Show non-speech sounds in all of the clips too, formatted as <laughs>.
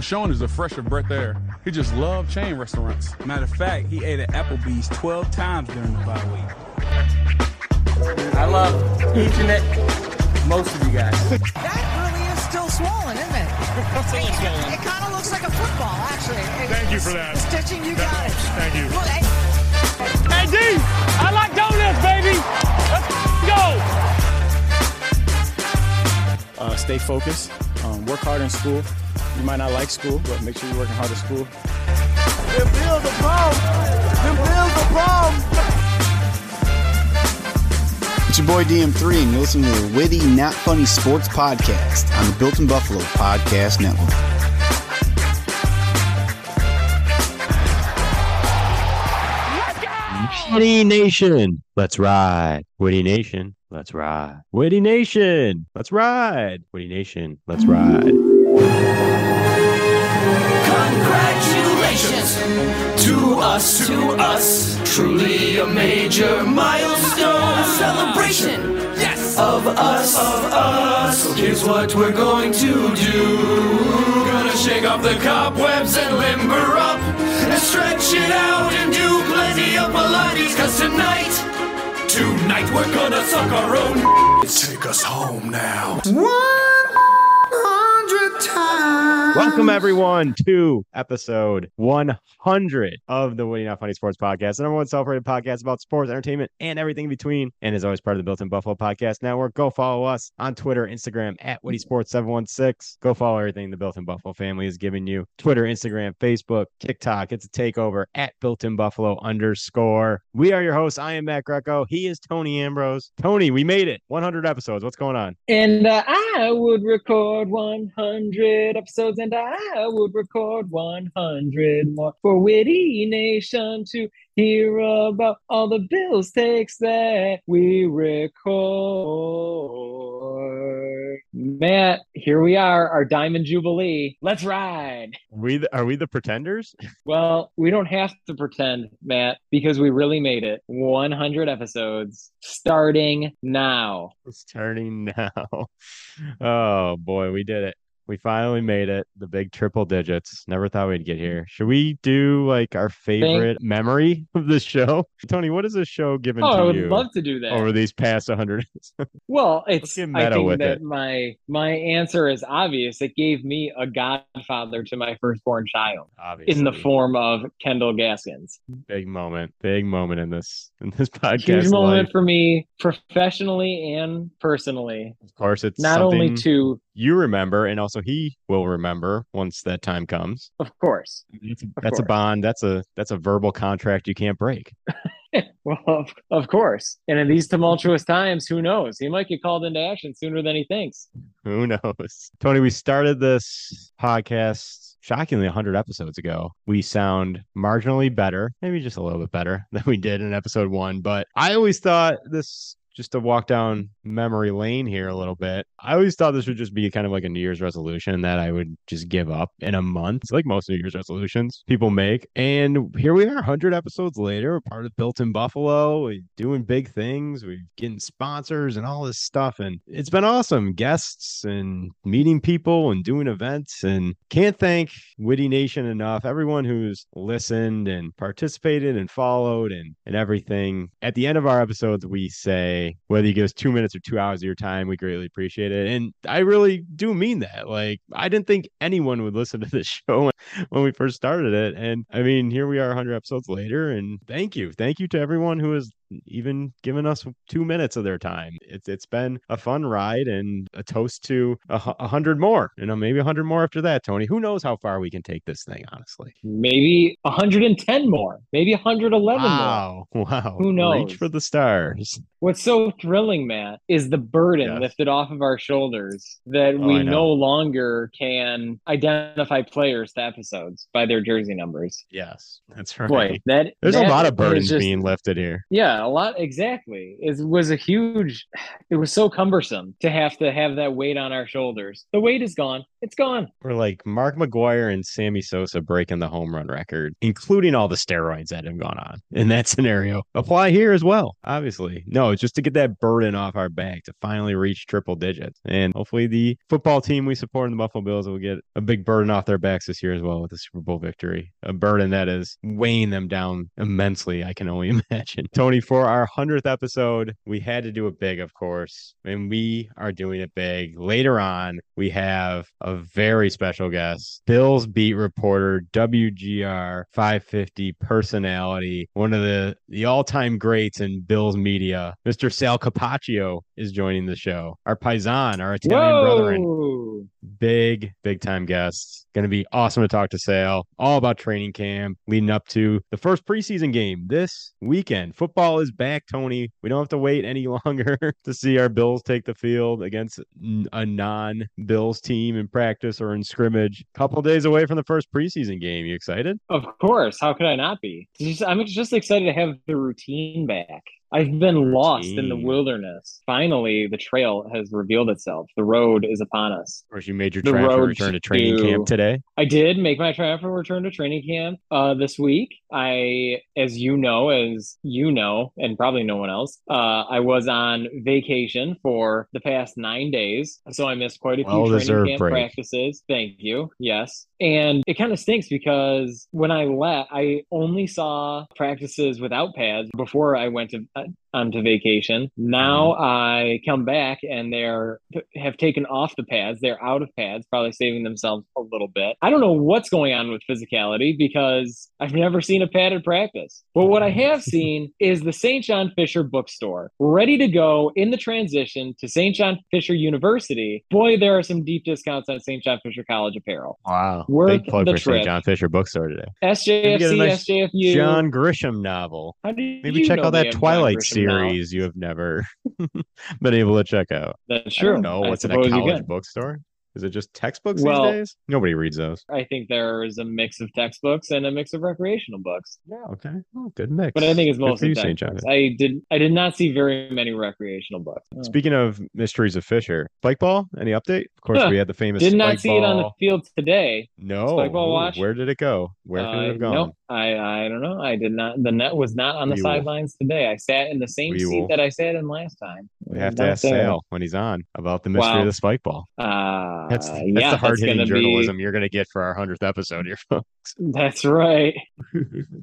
Marshawn is a fresher breath air. He just loved chain restaurants. Matter of fact, he ate at Applebee's 12 times during the bye week. I love each and every, most of you guys. That really is still swollen, isn't it? It, it kind of looks like a football, actually. It- Thank you for that. The stitching, you got it. Thank you. Well, hey, Hey, D, I like donuts, baby. Let's go. uh, stay focused, um, work hard in school. You might not like school, but make sure you're working hard at school. It's your boy DM3, and you're listening to the Witty, Not Funny Sports Podcast on the Built in Buffalo Podcast Network. Witty Nation, let's ride. Witty Nation, let's ride. Witty Nation, let's ride. Witty Nation, let's ride. Congratulations to us, to us. Truly a major milestone. A celebration, yes, of us, of us. So here's what we're going to do. Gonna shake off the cobwebs and limber up. And stretch it out and do plenty of Pilates. Cause tonight, tonight we're gonna suck our own. Take us home now. 100 times. Welcome everyone to episode 100 of the Witty Not Funny Sports Podcast, the number one self-rated podcast about sports, entertainment, and everything in between. And is always part of the Built in Buffalo Podcast Network. Go follow us on Twitter, Instagram at Witty Sports 716. Go follow everything the Built in Buffalo family is giving you. Twitter, Instagram, Facebook, TikTok. It's a takeover at Built in Buffalo underscore. We are your hosts. I am Matt Greco. He is Tony Ambrose. Tony, we made it. 100 episodes. What's going on? And uh, I would record 100 episodes, and I would record 100 more for Witty Nation to hear about all the Bills takes that we record. Matt, here we are, our Diamond Jubilee. Let's ride. We the, are we the pretenders? <laughs> Well, we don't have to pretend, Matt, because we really made it. 100 episodes starting now. It's Starting <laughs> now. Oh boy, we did it. We finally made it. The big triple digits. Never thought we'd get here. Should we do like our favorite memory <laughs> of the show? Tony, what has this show given Oh, to I would you love to do that. over these past 100? <laughs> Well, it's I think that it. my my answer is obvious. It gave me a godfather to my firstborn child Obviously. in the form of Kendall Gaskins. big moment. Big moment in this in this <laughs> podcast. Huge moment life. for me professionally and personally. Of course, it's Not only to, you remember, and also he will remember once that time comes. of course. That's, Of that's a bond. That's a that's a verbal contract you can't break. <laughs> Well, of, of course. And in these tumultuous times, who knows? He might get called into action sooner than he thinks. Who knows? Tony, we started this podcast shockingly 100 episodes ago. We sound marginally better, maybe just a little bit better than we did in episode one. But I always thought this, just to walk down memory lane here a little bit, I always thought this would just be kind of like a New Year's resolution that I would just give up in a month, like most New Year's resolutions people make. And here we are, 100 episodes later, we're part of Built in Buffalo, we're doing big things, we're getting sponsors and all this stuff. And it's been awesome. Guests and meeting people and doing events. And can't thank Witty Nation enough. Everyone who's listened and participated and followed and, and everything. At the end of our episodes, we say, whether you give us two minutes or two hours of your time, we greatly appreciate it. And I really do mean that. Like, I didn't think anyone would listen to this <laughs> show when we first started it. And I mean, here we are 100 episodes later. And thank you. Thank you to everyone who has even given us two minutes of their time. It's it's been a fun ride and a toast to a, a hundred more, you know, maybe a hundred more after that. Tony, who knows how far we can take this thing? Honestly, Maybe 110 more, maybe 111 more. wow, wow, Who knows? Reach for the stars. What's so thrilling, Matt, is the burden Yes. lifted off of our shoulders that Oh, we no longer can identify players to episodes by their jersey numbers. Yes, that's right. Boy, that There's that a lot of burdens just- being lifted here. Yeah, a lot exactly. It was a huge. It was so cumbersome to have to have that weight on our shoulders. The weight is gone. It's gone. We're like Mark McGwire and Sammy Sosa breaking the home run record, including all the steroids that have gone on in that scenario. Apply here as well, obviously. No, just to get that burden off our back to finally reach triple digits. And hopefully the football team we support in the Buffalo Bills will get a big burden off their backs this year as well with the Super Bowl victory. A burden that is weighing them down immensely, I can only <laughs> imagine. Tony, for our 100th episode, we had to do it big, of course, and we are doing it big. Later on, we have a very special guest, Bills beat reporter, WGR 550 personality, one of the, the all time greats in Bills media, Mr. Sal Capaccio is joining the show. Our paisan, our Italian brethren Whoa. Big, big time guests. Going to be awesome to talk to Sal all about training camp leading up to the first preseason game this weekend. Football is back, Tony. We don't have to wait any <laughs> longer to see our Bills take the field against a non Bills team in practice or in scrimmage. Couple days away from the first preseason game. You excited? Of course. How could I not be? Just- I'm just excited to have the routine back. I've been lost in the wilderness. Finally, the trail has revealed itself. The road is upon us. Or you made your The triumphant return to training to- camp today? I did make my triumphant return to training camp uh, this week. I, as you know, as you know, and probably no one else, uh, I was on vacation for the past nine days. So I missed quite a few Well-deserved training camp break. practices. Thank you. Yes. And it kind of stinks because when I left, I only saw practices without pads before I went to uh, onto vacation. Now Mm-hmm. I come back and they're have taken off the pads. They're out of pads, probably saving themselves a little bit. I don't know what's going on with physicality because I've never seen a padded practice. But what I have <laughs> seen is the St. John Fisher bookstore ready to go in the transition to St. John Fisher University. Boy, there are some deep discounts on St. John Fisher College apparel. Wow. Worth Big plug the for St. John Fisher Bookstore today. SJFC, nice SJFU. John Grisham novel. How do you Maybe check out that Twilight Grisham series you have never <laughs> been able to check out. That's I true. don't know. What's in a college bookstore? Is it just textbooks Well- these days? Nobody reads those. I think there is a mix of textbooks and a mix of recreational books. Yeah. Okay. Oh, good mix. But I think it's mostly textbooks. I did I did not see very many recreational books. Oh. Speaking of mysteries of Fisher, spike ball. Any update? Of course, Huh. we had the famous. Did not see it on the field today. No. spike ball watch? Where did it go? Where could Uh, it have gone? Nope. I I don't know. I did not. The net was not on the We will- sidelines today. I sat in the same We seat will- that I sat in last time. We have to ask there. Sal when he's on about the mystery Wow. of the spike ball. Uh, That's, that's yeah, the hard hitting journalism you're going to get for our 100th episode here, folks. That's right. <laughs>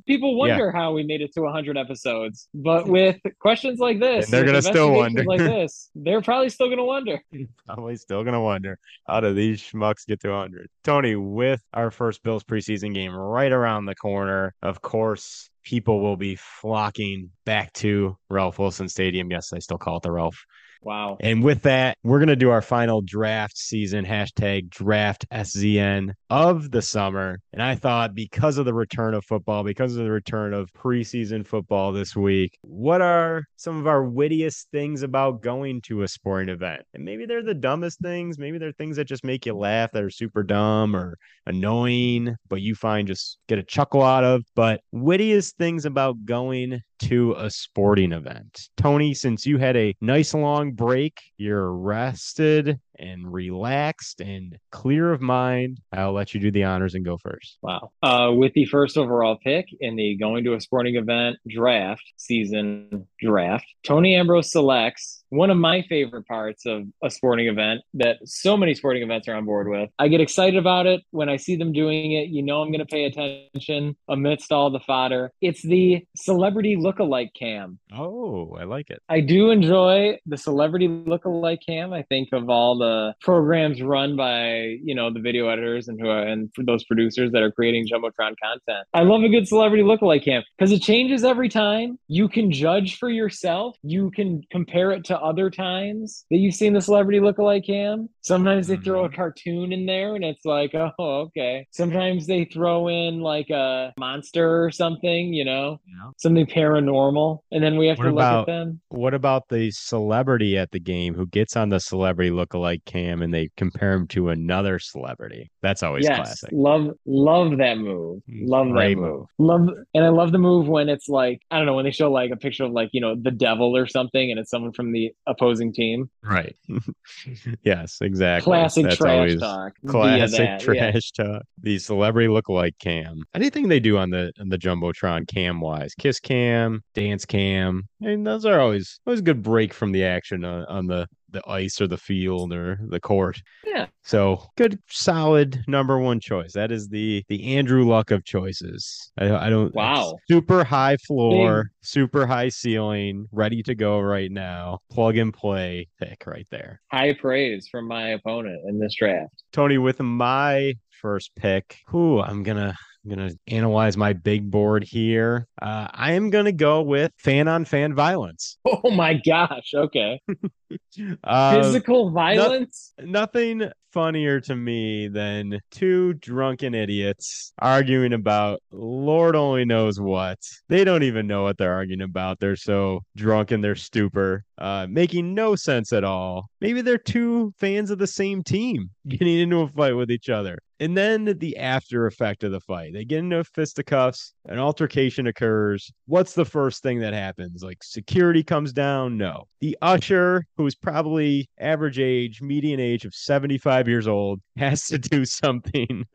People wonder how we made it to 100 episodes, but with questions like this, And they're gonna still wonder. like <laughs> this, they're probably still going to wonder. Probably still going to wonder how do these schmucks get to 100? Tony, with our first Bills preseason game right around the corner, of course, people will be flocking back to Ralph Wilson Stadium. Yes, I still call it the Ralph. Wow. And with that, we're going to do our final draft season hashtag draft SZN of the summer. And I thought because of the return of football, because of the return of preseason football this week, what are some of our wittiest things about going to a sporting event? And maybe they're the dumbest things. Maybe they're things that just make you laugh that are super dumb or annoying, but you find just get a chuckle out of. But wittiest things about going to a sporting event. Tony, since you had a nice long break, you're rested and relaxed and clear of mind. I'll let you do the honors and go first. Wow. Uh, with the first overall pick in the going to a sporting event draft season draft, Tony Ambrose selects one of my favorite parts of a sporting event that so many sporting events are on board with. I get excited about it when I see them doing it. You know, I'm going to pay attention amidst all the fodder. It's the celebrity lookalike cam. Oh, I like it. I do enjoy the celebrity lookalike cam. I think of all the programs run by you know the video editors and who are, and for those producers that are creating jumbotron content. I love a good celebrity lookalike cam because it changes every time. You can judge for yourself. You can compare it to other times that you've seen the celebrity lookalike cam. Sometimes they throw a mm-hmm. cartoon in there and it's like, <laughs> oh, okay. Sometimes they throw in like a monster or something, you know, Yeah. something paranormal, and then we have What to look about- at them. What about the celebrity at the game who gets on the celebrity lookalike cam and they compare him to another celebrity? That's always yes, classic. love love that move. Mm, love Great that move. move. Love and I love the move when it's like I don't know when they show like a picture of like you know the devil or something, and it's someone from the opposing team. Right. <laughs> yes, exactly. Classic That's trash always talk. Classic that, yeah. trash talk. The celebrity look like cam. Anything they do on the on the jumbotron cam wise, kiss cam, dance cam, and those are always always a good break from the action on, on the the ice or the field or the court. Yeah. So good, solid number one choice. That is the the Andrew Luck of choices. I, I don't. Wow. Super high floor, super high ceiling, ready to go right now. Plug and play pick right there. High praise from my opponent in this draft. Tony, with my first pick, who I'm gonna I'm gonna analyze my big board here. Uh, I am gonna go with fan on fan violence. <laughs> Oh my gosh. Okay. Uh, <laughs> Physical violence. nothing funnier to me than two drunken idiots arguing about Lord only knows what. They don't even know what they're arguing about. They're so drunk in their stupor, uh, making no sense at all. Maybe they're two fans of the same team <laughs> getting into a fight with each other. And then the after effect of the fight. They get into fisticuffs, an altercation occurs. What's the first thing that happens? Like security comes down? No. The usher, who's probably average age, median age of 75 years old, <laughs> has to do something.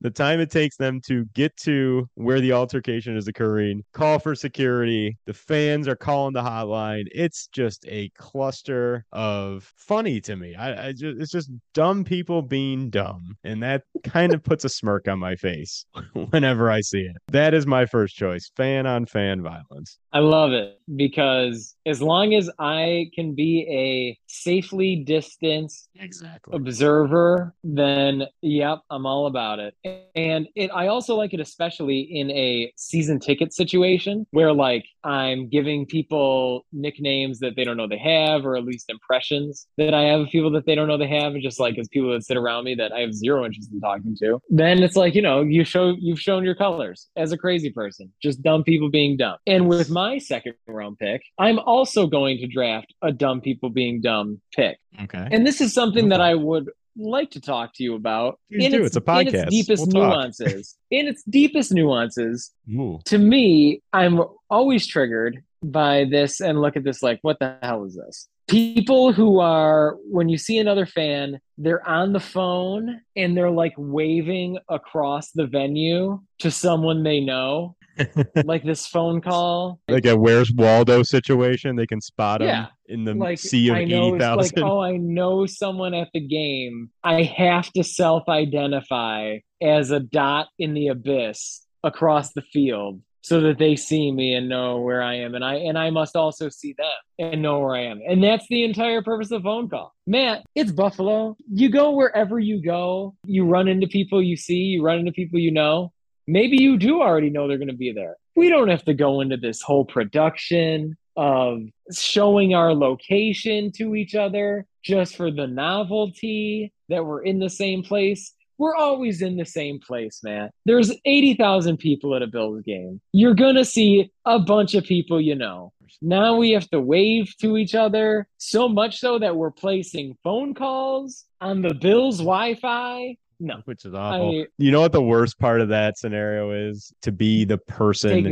The time it takes them to get to where the altercation is occurring, call for security. The fans are calling the hotline. It's just a cluster of funny to me. I, I just, it's just dumb people being dumb. And that kind of puts a smirk on my face <laughs> whenever I see it. That is my first choice fan on fan violence. I love it because as long as I can be a safely distanced Exactly. observer, then yep, I'm all about it. And it I also like it especially in a season ticket situation where like I'm giving people nicknames that they don't know they have or at least impressions that I have of people that they don't know they have and just like as people that sit around me that I have zero interest in talking to. Then it's like, you know, you show you've shown your colors as a crazy person. Just dumb people being dumb. And with my second round pick, I'm also going to draft a dumb people being dumb pick. Okay. And this is something that I would like to talk to you about Please do. It's a In podcast. its deepest We'll nuances. in its deepest nuances, Ooh. to me, I'm always triggered by this and look at this like, what the hell is this? People who are, when you see another fan, they're on the phone and they're like waving across the venue to someone they know, <laughs> like this phone call. like a where's Waldo situation. They can spot him Yeah. in the like sea of eighty like oh, I know someone at the game. I have to self-identify as a dot in the abyss across the field so that they see me and know where I am, and I and I must also see them and know where I am. And that's the entire purpose of the phone call. Matt, it's Buffalo. You go wherever you go. You run into people you see. You run into people you know. Maybe you do already know they're going to be there. We don't have to go into this whole production of showing our location to each other just for the novelty that we're in the same place. We're always in the same place, man. There's 80,000 people at a Bills game. You're going to see a bunch of people you know. Now we have to wave to each other, so much so that we're placing phone calls on the Bills Wi Fi. No, which is awful. I- you know what the worst part of that scenario is? To be the person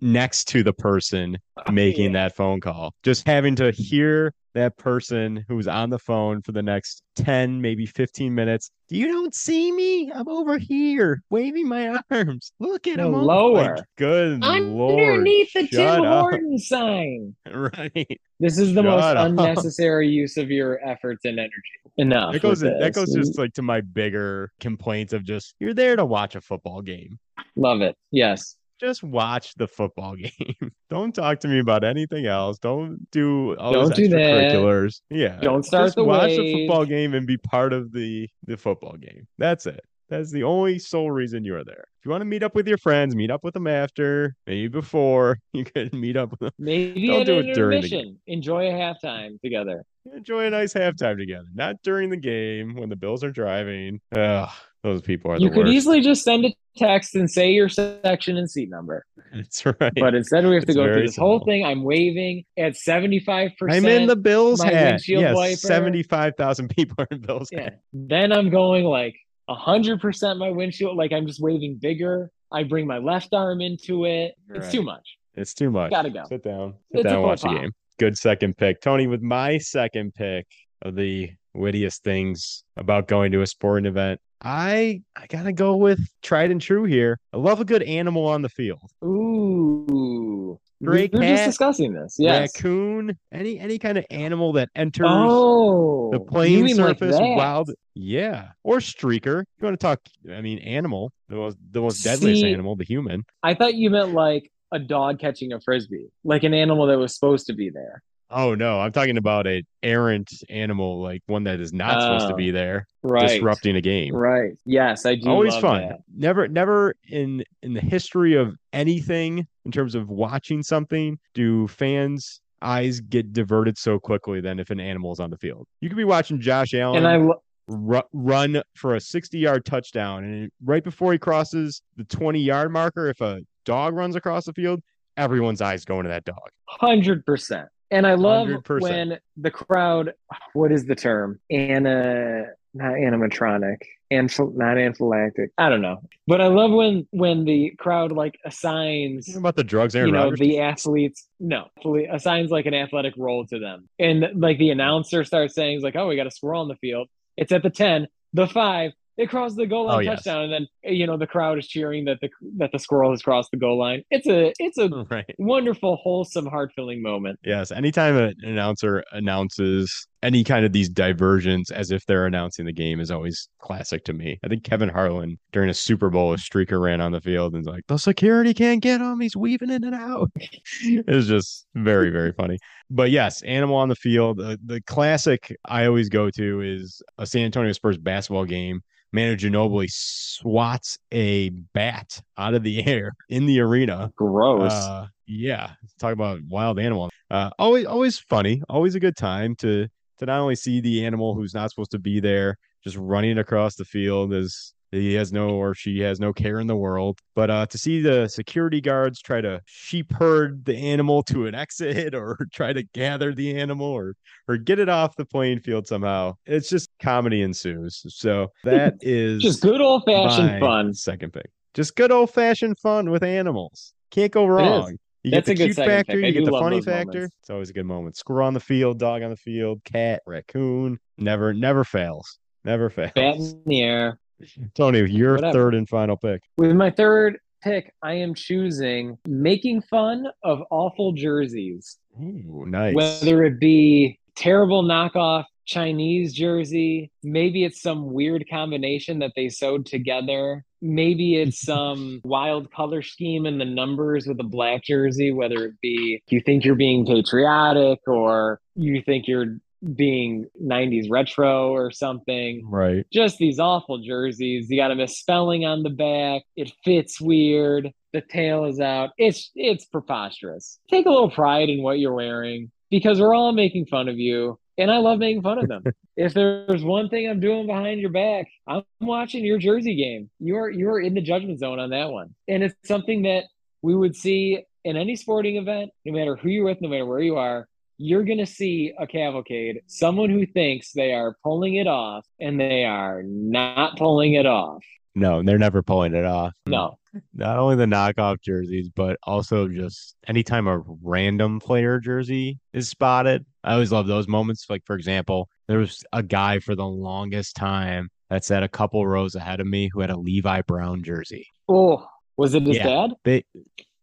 next to the person making that phone call. Just having to hear that person who's on the phone for the next 10, maybe 15 minutes. You don't see me? I'm over here waving my arms. Look at No, him. lower. Like, good lord. Underneath the shut Tim up. Horton sign. <laughs> Right. This is the most up. unnecessary use of your efforts and energy. Enough. That goes with that goes just like to my bigger complaints of just you're there to watch a football game. love it. Yes. Just watch the football <laughs> game. Don't talk to me about anything else. Don't do all Don't these do that. extracurriculars. Yeah. Don't start Just the watch wave. the football game and be part of the the football game. That's it. That's the only sole reason you're there. If you want to meet up with your friends, meet up with them after, maybe before. <laughs> You could meet up with them. Maybe Don't do it during the game. Enjoy a halftime together. Enjoy a nice halftime together, not during the game when the Bills are driving. Ugh, those people are You the could worst. easily just send a text and say your section and seat number. That's right. But instead, we have to go through this whole thing. I'm waving at 75%. I'm in the Bills hat. Yes, seventy-five thousand people are in Bills Yeah. hat. Then I'm going like 100% my windshield. Like I'm just waving bigger. I bring my left arm into it. It's Right. too much. It's too much. Gotta go. Sit down. Sit It's down. Watch the game. Good second pick, Tony. With my second pick of the wittiest things about going to a sporting event, I I gotta go with tried and true here. I love a good animal on the field. Ooh. We were just discussing this. Yes. Raccoon, any any kind of animal that enters Oh, the you plain like surface, wild, yeah, or streaker. If you want to talk, I mean, animal, the most the most deadliest animal, the human. I thought you meant like a dog catching a frisbee, like an animal that was supposed to be there. Oh no, I'm talking about an errant animal, like one that is not supposed to Oh, be there, Right. disrupting a game. Right. Yes, I do. Always fun. that. Never, never in in the history of anything in terms of watching something do fans' eyes get diverted so quickly than if an animal is on the field. You could be watching Josh Allen And I lo- ru- run for a 60 yard touchdown, and right before he crosses the 20 yard marker, if a dog runs across the field, everyone's eyes going to that dog. Hundred percent. And I love 100%. when the crowd. What is the term? Ana, not animatronic, Anphil, not anaphylactic. I don't know. But I love when when the crowd like assigns about the drugs, Aaron you know Rodgers? the athletes no assigns like an athletic role to them and like the announcer starts saying like oh we got a squirrel on the field it's at the 10 the 5 it crossed the goal line Oh, yes. touchdown and then you know the crowd is cheering that the that the squirrel has crossed the goal line it's a it's a <laughs> right. wonderful wholesome heart-filling moment Yes. Anytime an announcer announces any kind of these diversions as if they're announcing the game is always classic to me. I think Kevin Harlan during a Super Bowl, a streaker ran on the field and was like, the security can't get him. He's weaving in and out. <laughs> it was just very, very funny. But yes, animal on the field. The, the classic I always go to is a San Antonio Spurs basketball game. Manu Ginobili swats a bat out of the <laughs> air in the arena. gross Uh, yeah, talk about wild animal. Uh, always, always funny. Always a good time to to not only see the animal who's not supposed to be there just running across the field as he has no or she has no care in the world, but uh, to see the security guards try to sheep herd the animal to an <laughs> exit or try to gather the animal or or get it off the playing field somehow. It's just comedy ensues. So that <laughs> is just good old-fashioned fun Second pick. Just good old fashioned fun with animals. Can't go wrong. You That's get the cute factor, you get the funny factor. moments. It's always a good moment. Squirrel on the field, dog on the field, cat, raccoon. Never, never fails. Never fails. bat in the air <laughs> Tony, your Whatever. third and final pick. with my third pick i am choosing making fun of awful jerseys Ooh, nice. whether it be terrible knockoff Chinese jersey, maybe it's some weird combination that they sewed together. Maybe <laughs> it's some wild color scheme in the numbers with a black jersey, whether it be you think you're being patriotic or you think you're being 90s retro or something right. just these awful jerseys. You got a misspelling on the back. It fits weird. The tail is out. It's it's preposterous. Take a little pride in what you're wearing because we're all making fun of you, and I love making fun of them. <laughs> if there's one thing I'm doing behind your back, I'm watching your jersey game. You're you're in the judgment zone on that one, and it's something that we would see in any sporting event, no matter who you're with, no matter where you are you're going to see a cavalcade, someone who thinks they are pulling it off and they are not pulling it off. No, they're never pulling it off. No. Not only the knockoff jerseys, but also just anytime a random player jersey is spotted. I always love those moments. Like, for example, there was a guy for the longest time that sat a couple rows ahead of me who had a Levi Brown jersey. Oh, was it his Yeah. dad? Big,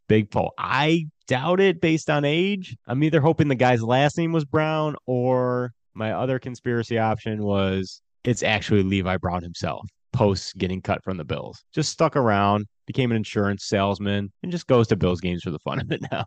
big pull. I doubt it based on age. I'm either hoping the guy's last name was Brown or my other conspiracy option was it's actually Levi Brown himself post getting cut from the Bills. Just stuck around, became an insurance salesman, and just goes to Bills games for the fun of it now.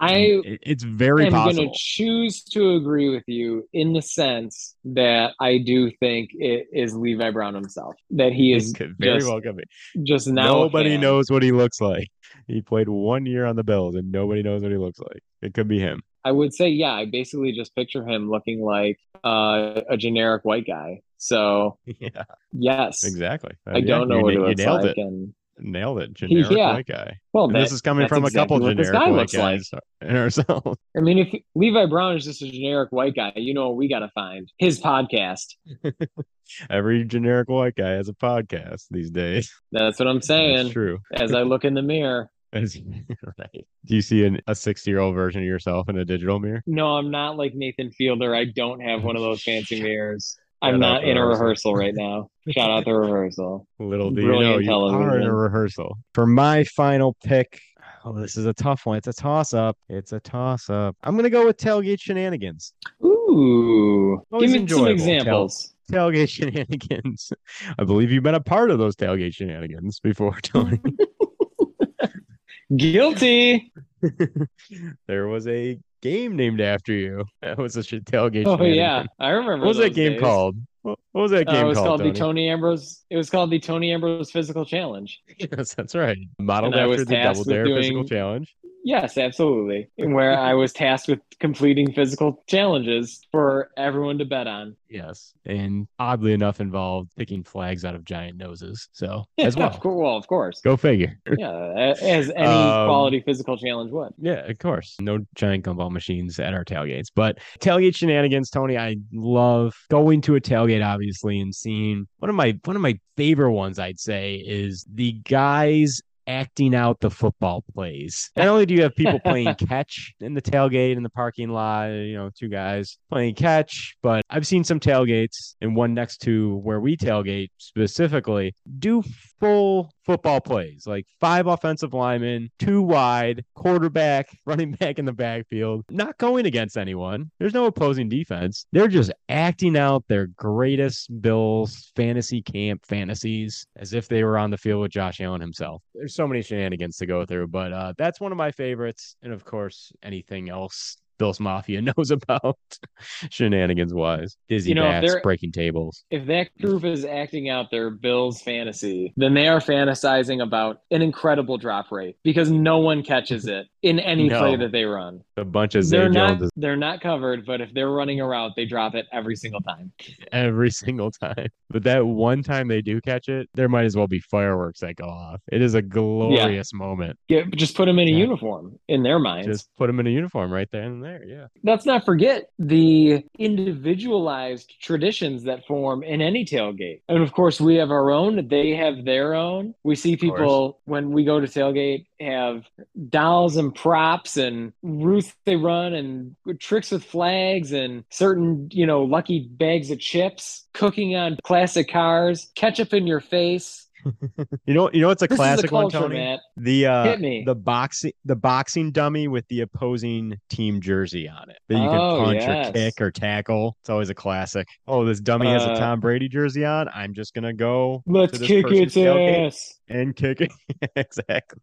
I it's very I'm going to choose to agree with you in the sense that I do think it is Levi Brown himself. That he is It could very just, well could be. just now. Nobody knows what he looks like. He played one year on the Bills, and nobody knows what he looks like. It could be him. I would say, yeah, I basically just picture him looking like uh, a generic white guy. So <laughs> yeah, yes, exactly. Uh, I yeah, don't know you, what na- it looks like, it. and Nailed it. Generic Yeah. white guy. well, that- this is coming from a couple exactly this generic guy white looks like. <laughs> in ourselves. I mean, if Levi Brown is just a generic white guy, you know what we got to find his podcast. <laughs> Every generic white guy has a podcast these days. <laughs> That's what I'm That's saying. true. As I look in the mirror, That's right. Do you see an, a 60 year old version of yourself in a digital mirror? no, I'm not like Nathan Fielder. I don't have one of those fancy mirrors. I'm not in a rehearsal. right now. Shout out the rehearsal. Little do you Brilliant know, you are in a rehearsal. For my final pick, oh, this is a tough one. It's a toss up. It's a toss up. I'm going to go with tailgate shenanigans. Ooh, Always give me some examples. Tailgate <laughs> shenanigans. I believe you've been a part of those tailgate shenanigans before, <laughs> Tony. <laughs> Guilty. there was a game named after you. <laughs> That was a sh- tailgate Oh yeah, I remember. What was that game days. called? What was that Uh, game it was called? called the Tony? Tony Ambrose. It was called the Tony Ambrose Physical Challenge. <laughs> yes, that's right. Modeled after the Double Dare Physical Challenge. Yes, absolutely. Where I was tasked with completing physical challenges for everyone to bet on. Yes, and oddly enough, involved picking flags out of giant noses. So as well, of course, well, of course. go figure. <laughs> Yeah, as any Um, quality physical challenge would. Yeah, of course. No giant gumball machines at our tailgates, but tailgate shenanigans, Tony. I love going to a tailgate, obviously, and seeing one of my one of my favorite ones. I'd say is the guys acting out the football plays. Not only do you have people <laughs> playing catch in the tailgate in the parking lot, you know, two guys playing catch, but I've seen some tailgates and one next to where we tailgate specifically do full football plays, like five offensive linemen, two wide, quarterback, <laughs> running back in the backfield, not going against anyone. There's no opposing defense. They're just acting out their greatest Bills fantasy camp fantasies as if they were on the field with Josh Allen himself. There's so many shenanigans to go through, but uh, that's one of my favorites. And of course, anything else Bills Mafia <laughs> knows about <laughs> shenanigans wise. Dizzy You know, bats, breaking tables. If that group is acting out their Bills fantasy, then they are fantasizing about an incredible drop rate because no one catches it in any No. play that they run. A bunch of Zay They're not Joneses they're not covered, but if they're running a route, they drop it every single time. every <laughs> single time. But that one time they do catch it, there might as well be fireworks that go off. It is a glorious moment. Yeah, just put them in a Yeah. uniform in their minds. Just put them in a uniform right there and there. Yeah. Let's not forget the individualized traditions that form in any tailgate. And of course, we have our own, they have their own. We see people when we go to tailgate have dolls and props and routes they run and tricks with flags and certain, you know, lucky bags of chips, cooking on classic cars, ketchup in your face. You know, you know, it's a This classic a one, Tony. The uh, the boxing the boxing dummy with the opposing team jersey on it that you can Oh, punch yes. or kick or tackle. It's always a classic. Oh, this dummy has a Uh, Tom Brady jersey on. I'm just gonna go Let's to kick its ass. and kick it. <laughs> exactly.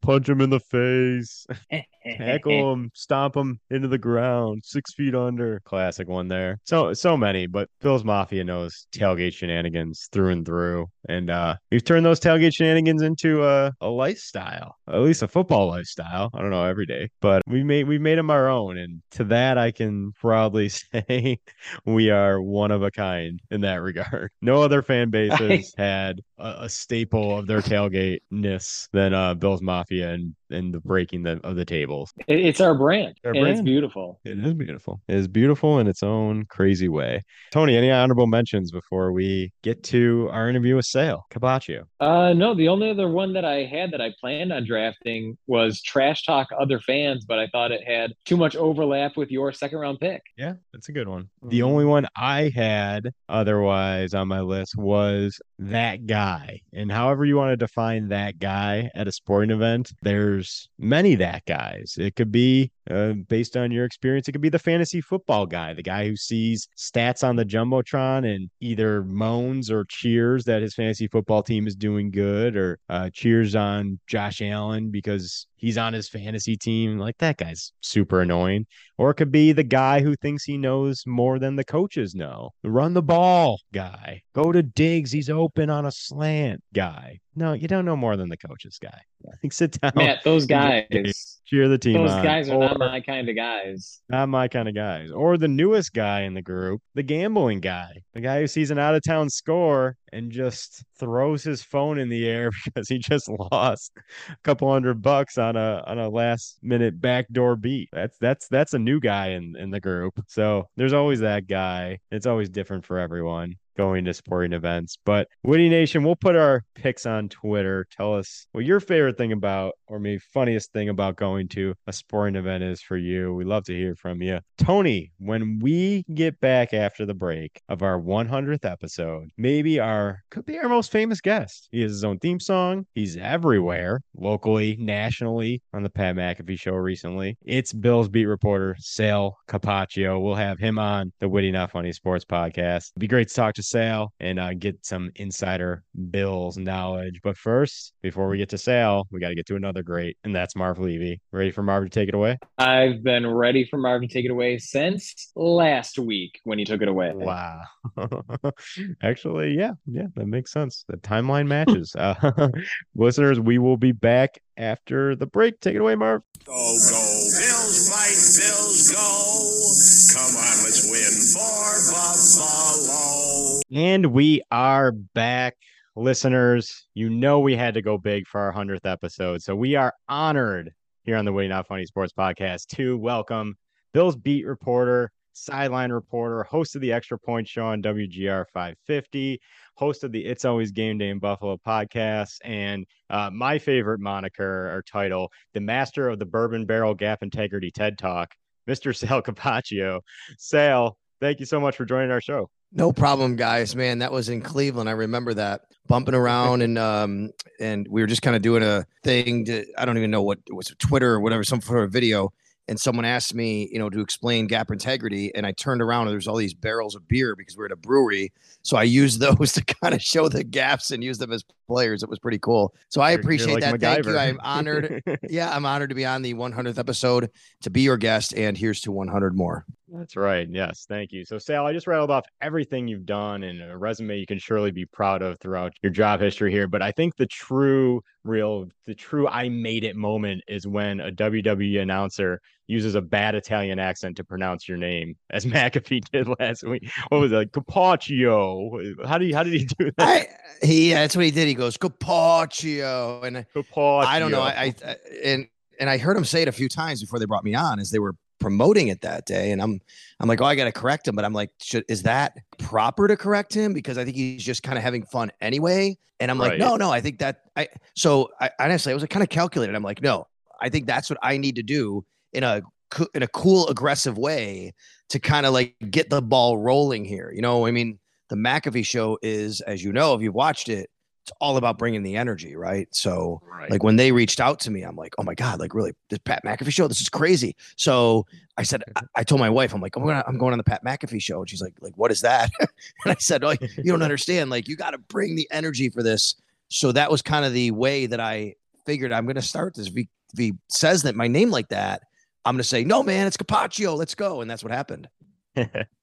Punch him in the face. tackle <laughs> him, stomp him into the ground, six feet under. Classic one there. So so many, but Bills Mafia knows tailgate shenanigans through and through, and uh, we've turned those tailgate shenanigans into a, a lifestyle, at least a football lifestyle. I don't know every day, but we made we made them our own, and to that I can proudly <laughs> say we are one of a kind in that regard. No other fan bases had a, a staple of their tailgate ness than uh, Bills Mafia. And and the breaking the, of the tables. It's our brand, Our and it's beautiful. It is beautiful. It is beautiful in its own crazy way. Tony, any honorable mentions before we get to our interview with Sal Capaccio? Uh, no, the only other one that I had that I planned on drafting was Trash Talk Other Fans, but I thought it had too much overlap with your second round pick. Yeah, that's a good one. The Mhm. only one I had otherwise on my list was that guy. And however you want to define that guy at a sporting event, there's many that guys. It could be uh, based on your experience, it could be the fantasy football guy, the guy who sees stats on the Jumbotron and either moans or cheers that his fantasy football team is doing good or uh, cheers on Josh Allen because he's on his fantasy team. Like that guy's super annoying. Or it could be the guy who thinks he knows more than the coaches know. Run the ball guy. Go to Diggs. He's open on a slant guy. No, you don't know more than the coaches guy. <laughs> Sit down. Matt, those guys, cheer the team those on. guys are Or- not my kind of guys. not my kind of guys. Or the newest guy in the group, the gambling guy, the guy who sees an out of town score and just throws his phone in the air <laughs> because he just lost a couple hundred bucks on a on a last minute backdoor beat. That's that's that's a new guy in in the group. So there's always that guy. It's always different for everyone going to sporting events. But Witty Nation, we'll put our picks on Twitter. Tell us what your favorite thing about, or maybe funniest thing about going to a sporting event is for you. We love to hear from you. Tony, when we get back after the break of our 100th episode, maybe our could be our most famous guest. He has his own theme song. He's everywhere, locally, nationally, on the Pat McAfee show recently. It's Bill's beat reporter, Sal Capaccio. We'll have him on the Witty Not Funny Sports podcast. It'd be great to talk to Sal and uh, get some insider Bills knowledge. But first, before we get to Sal, we got to get to another great, and that's Marv Levy. Ready for Marv to take it away? I've been ready for Marv to take it away since last week when he took it away. Wow. <laughs> Actually, yeah, yeah, that makes sense. The timeline matches. uh, <laughs> listeners, we will be back after the break. Take it away, Marv. Go, go, Bills fight, Bills go. Come on, let's win for Buffalo. And we are back. Listeners, you know we had to go big for our 100th episode. So we are honored here on the Way Not Funny Sports Podcast to welcome Bill's beat reporter, sideline reporter, host of the Extra Point Show on WGR 550, host of the It's Always Game Day in Buffalo podcast, and uh, my favorite moniker or title, the master of the Bourbon Barrel Gap Integrity TED Talk, Mr. <laughs> Sal Capaccio. Sal, thank you so much for joining our show. No problem, guys. Man, that was in Cleveland. I remember that bumping around and um and we were just kind of doing a thing to I don't even know what it was Twitter or whatever, some sort of video. And someone asked me, you know, to explain gap integrity. And I turned around and there's all these barrels of beer because we're at a brewery. So I used <laughs> those to kind of show the gaps and use them as players. It was pretty cool. So I appreciate like that. Thank you. I'm honored. <laughs> yeah, I'm honored to be on the 100th episode to be your guest. And here's to 100 more. That's right. Yes. Thank you. So, Sal, I just rattled off everything you've done and a resume you can surely be proud of throughout your job history here. But I think the true, real, the true I made it moment is when a WWE announcer uses a bad Italian accent to pronounce your name, <laughs> as McAfee did last week. What was it? Like, Capaccio. How do you, how did he do that? I, he, yeah, that's what he did. He goes, Capaccio. And Capaccio. I don't know. I, I and and I heard him say it a few times before they brought me on as they were promoting it that day. And I'm I'm like, oh, I gotta correct him. But I'm like, should is that proper to correct him? Because I think he's just kind of having fun anyway. And I'm like, no, no, I think that I so I honestly I was kind of calculated. I'm like, no, I think that's what I need to do in a in a cool, aggressive way to kind of like get the ball rolling here. You know, I mean, the McAfee show is, as you know, if you've watched it, it's all about bringing the energy, right? So, Right. like when they reached out to me, I'm like, oh my god, like really, this Pat McAfee show, this is crazy. So I said, I, I told my wife, I'm like, I'm going, I'm going on the Pat McAfee show, and she's like, like what is that? <laughs> and I said, oh, you don't understand. Like you got to bring the energy for this. So that was kind of the way that I figured I'm going to start this. If he, if he says that my name like that, I'm going to say, no, man, it's Capaccio. Let's go. And that's what happened. <laughs>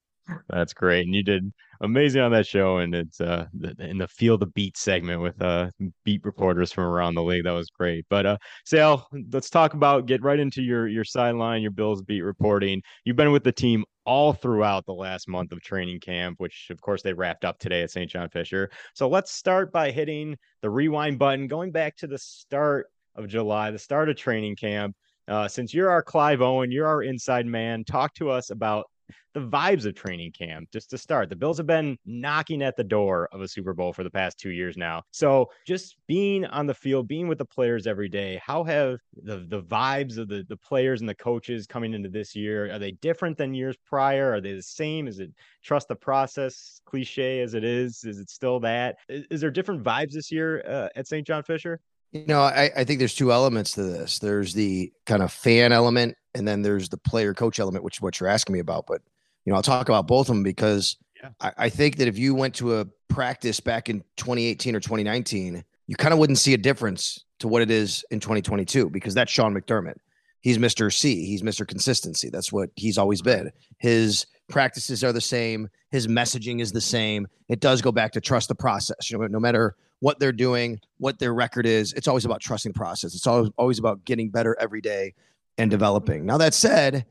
That's great. And you did amazing on that show. And it's uh in the feel the beat segment with uh beat reporters from around the league. That was great. But uh Sal, let's talk about get right into your your sideline, your Bills beat reporting. You've been with the team all throughout the last month of training camp, which of course they wrapped up today at St. John Fisher. So let's start by hitting the rewind button, going back to the start of July, the start of training camp. Uh, since you're our Clive Owen, you're our inside man. Talk to us about the vibes of training camp just to start. The Bills have been knocking at the door of a Super Bowl for the past two years now. So just being on the field, being with the players every day, how have the the vibes of the the players and the coaches coming into this year are they different than years prior? Are they the same? Is it trust the process, cliche as it is? Is it still that? Is, is there different vibes this year uh, at St. John Fisher? You know, I, I think there's two elements to this. There's the kind of fan element, and then there's the player coach element, which is what you're asking me about. But you know, I'll talk about both of them because Yeah. I, I think that if you went to a practice back in 2018 or 2019, you kind of wouldn't see a difference to what it is in 2022 because that's Sean McDermott. He's Mr. C. He's Mr. Consistency. That's what he's always been. His practices are the same. His messaging is the same. It does go back to trust the process. You know, no matter what they're doing, what their record is, it's always about trusting the process. It's always always about getting better every day and developing. Now that said,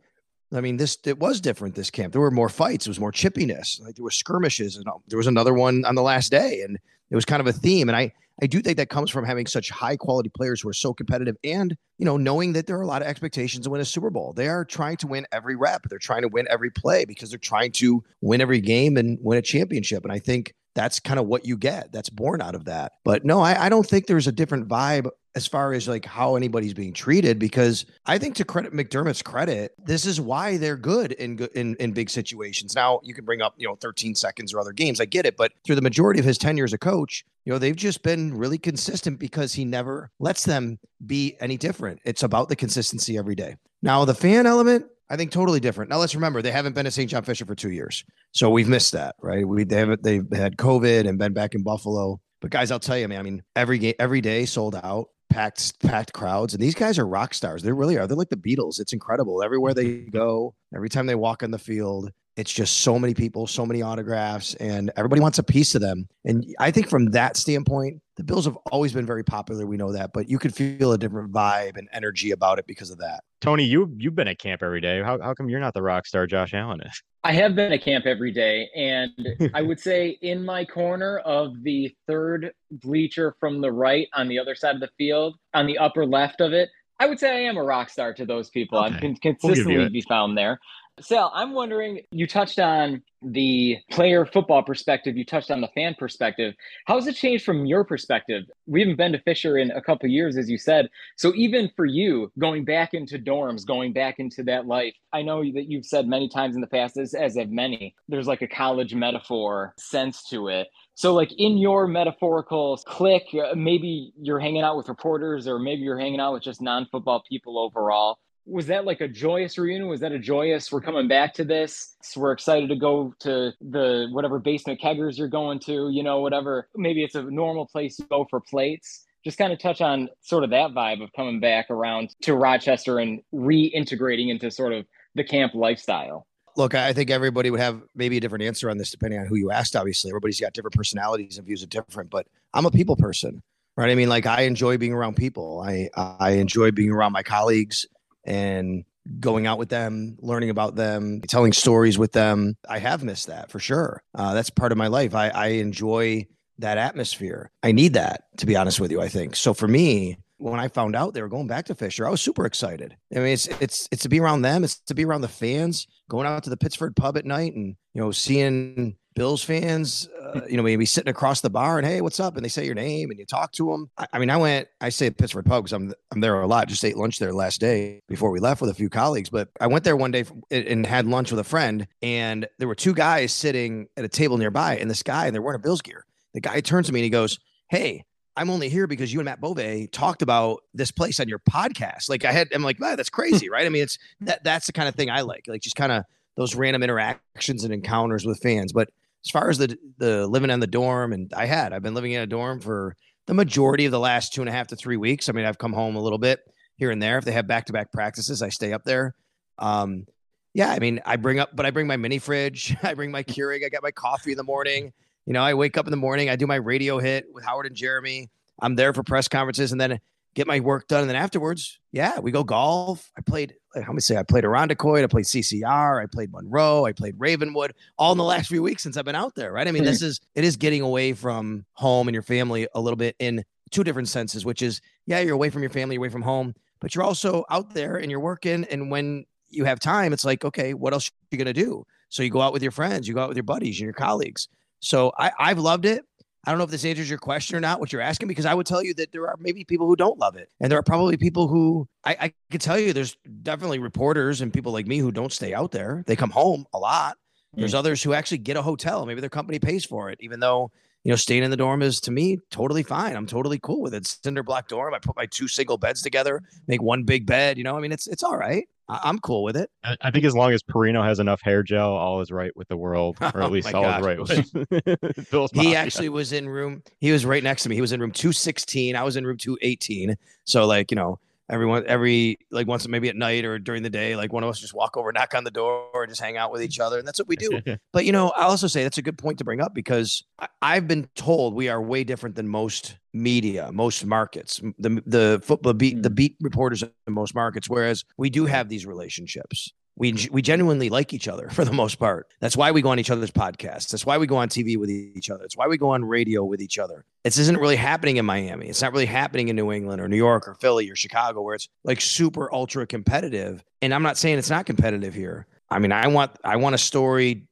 I mean, this it was different this camp. There were more fights. It was more chippiness. Like there were skirmishes, and um, there was another one on the last day, and it was kind of a theme. And I I do think that comes from having such high quality players who are so competitive, and you know, knowing that there are a lot of expectations to win a Super Bowl. They are trying to win every rep. They're trying to win every play because they're trying to win every game and win a championship. And I think that's kind of what you get. That's born out of that. But no, I, I don't think there's a different vibe as far as like how anybody's being treated because I think to credit McDermott's credit, this is why they're good in in in big situations. Now you can bring up you know 13 seconds or other games, I get it, but through the majority of his tenure as a coach, you know they've just been really consistent because he never lets them be any different. It's about the consistency every day. Now the fan element, I think totally different. Now let's remember they haven't been at St. John Fisher for two years, so we've missed that, right? We they haven't they've had COVID and been back in Buffalo. But guys, I'll tell you, man. I mean, every game, every day sold out packed packed crowds and these guys are rock stars they really are they're like the beatles it's incredible everywhere they go every time they walk on the field it's just so many people so many autographs and everybody wants a piece of them and i think from that standpoint the bills have always been very popular we know that but you could feel a different vibe and energy about it because of that Tony, you you've been at camp every day. How how come you're not the rock star Josh Allen is? I have been at camp every day, and I would <laughs> say in my corner of the third bleacher from the right on the other side of the field, on the upper left of it, I would say I am a rock star to those people. Okay. I'm can We'll consistently be found there. Sal, I'm wondering, you touched on the player football perspective, you touched on the fan perspective. How has it changed from your perspective? We haven't been to Fisher in a couple years, as you said. So even for you, going back into dorms, going back into that life, I know that you've said many times in the past, as, as have many, there's like a college metaphor sense to it. So, like in your metaphorical clique, uh, maybe you're hanging out with reporters, or maybe you're hanging out with just non-football people overall. Was that like a joyous reunion? Was that a joyous? We're coming back to this. So we're excited to go to the whatever basement keggers you're going to. You know, whatever. Maybe it's a normal place to go for plates. Just kind of touch on sort of that vibe of coming back around to Rochester and reintegrating into sort of the camp lifestyle. look i think everybody would have maybe a different answer on this depending on who you asked obviously everybody's got different personalities and views are different but i'm a people person right i mean like i enjoy being around people i i enjoy being around my colleagues and going out with them learning about them telling stories with them. I have missed that for sure. Uh, that's part of my life. I i enjoy that atmosphere. I need that to be honest with you i think. So for me when I found out they were going back to Fisher, I was super excited. I mean, it's it's it's to be around them, it's to be around the fans, going out to the Pittsford pub at night, and you know, seeing Bills fans, uh, you know, maybe sitting across the bar and hey, what's up? And they say your name and you talk to them. I, I mean, I went, I say Pittsford pub because I'm I'm there a lot. Just ate lunch there last day before we left with a few colleagues. But I went there one day and and had lunch with a friend, and there were two guys sitting at a table nearby, and this guy, and they're wearing a Bills gear. The guy turns to me and he goes, "Hey." I'm only here because you and Matt Bove talked about this place on your podcast. Like I had, I'm like, wow, that's crazy, right? I mean, it's that that's the kind of thing I like, like just kind of those random interactions and encounters with fans. But as far as the the living in the dorm, and I had, I've been living in a dorm for the majority of the last two and a half to three weeks. I mean, I've come home a little bit here and there. If they have back to back practices, I stay up there. Um, yeah, I mean, I bring up, but I bring my mini fridge. <laughs> I bring my Keurig. I got my coffee in the morning. You know, I wake up in the morning. I do my radio hit with Howard and Jeremy. I'm there for press conferences, and then get my work done. And then afterwards, yeah, we go golf. I played. like, How many say I played Irondequoit? I played CCR. I played Monroe. I played Ravenwood. All in the last few weeks since I've been out there. Right. I mean, this hmm. is it is getting away from home and your family a little bit in two different senses, which is yeah, you're away from your family, away from home, but you're also out there and you're working. And when you have time, it's like, okay, what else are you gonna do? So you go out with your friends, you go out with your buddies and your colleagues. So I, I've loved it. I don't know if this answers your question or not, what you're asking, because I would tell you that there are maybe people who don't love it. And there are probably people who I, I could tell you there's definitely reporters and people like me who don't stay out there. They come home a lot. There's mm. others who actually get a hotel. Maybe their company pays for it, even though, you know, staying in the dorm is to me totally fine. I'm totally cool with it. Cinder block dorm. I put my two single beds together, make one big bed. You know, I mean, it's it's all right. I- I'm cool with it. I, I think as long as Parrino has enough hair gel, all is right with the world, <laughs> or Oh at least my all is right with <laughs> <laughs> Bill's He Mafia. actually was in room. He was right next to me. He was in room two sixteen. I was in room two eighteen. So like you know, everyone every like once maybe at night or during the day, like one of us just walk over, knock on the door, and just hang out with each other, and that's what we do. <laughs> But you know, I also say that's a good point to bring up because I, I've been told we are way different than most media, most markets, the the football beat the mm. beat reporters in most markets. Whereas we do have these relationships. We we genuinely like each other <laughs> for the most part. That's why we go on each other's podcasts. That's why we go on TV with each other. It's why we go on radio with each other. This isn't really happening in Miami. It's not really happening in New England or New York or Philly or Chicago, where it's like super ultra competitive. And I'm not saying it's not competitive here. I mean, I want I want a story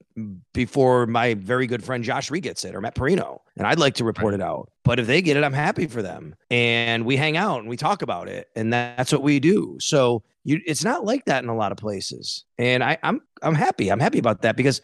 before my very good friend Josh Reed gets it or Matt Parrino, and I'd like to report it out. But if they get it, I'm happy for them, and we hang out and we talk about it, and that's what we do. So you, it's not like that in a lot of places, and I, I'm I'm happy. I'm happy about that because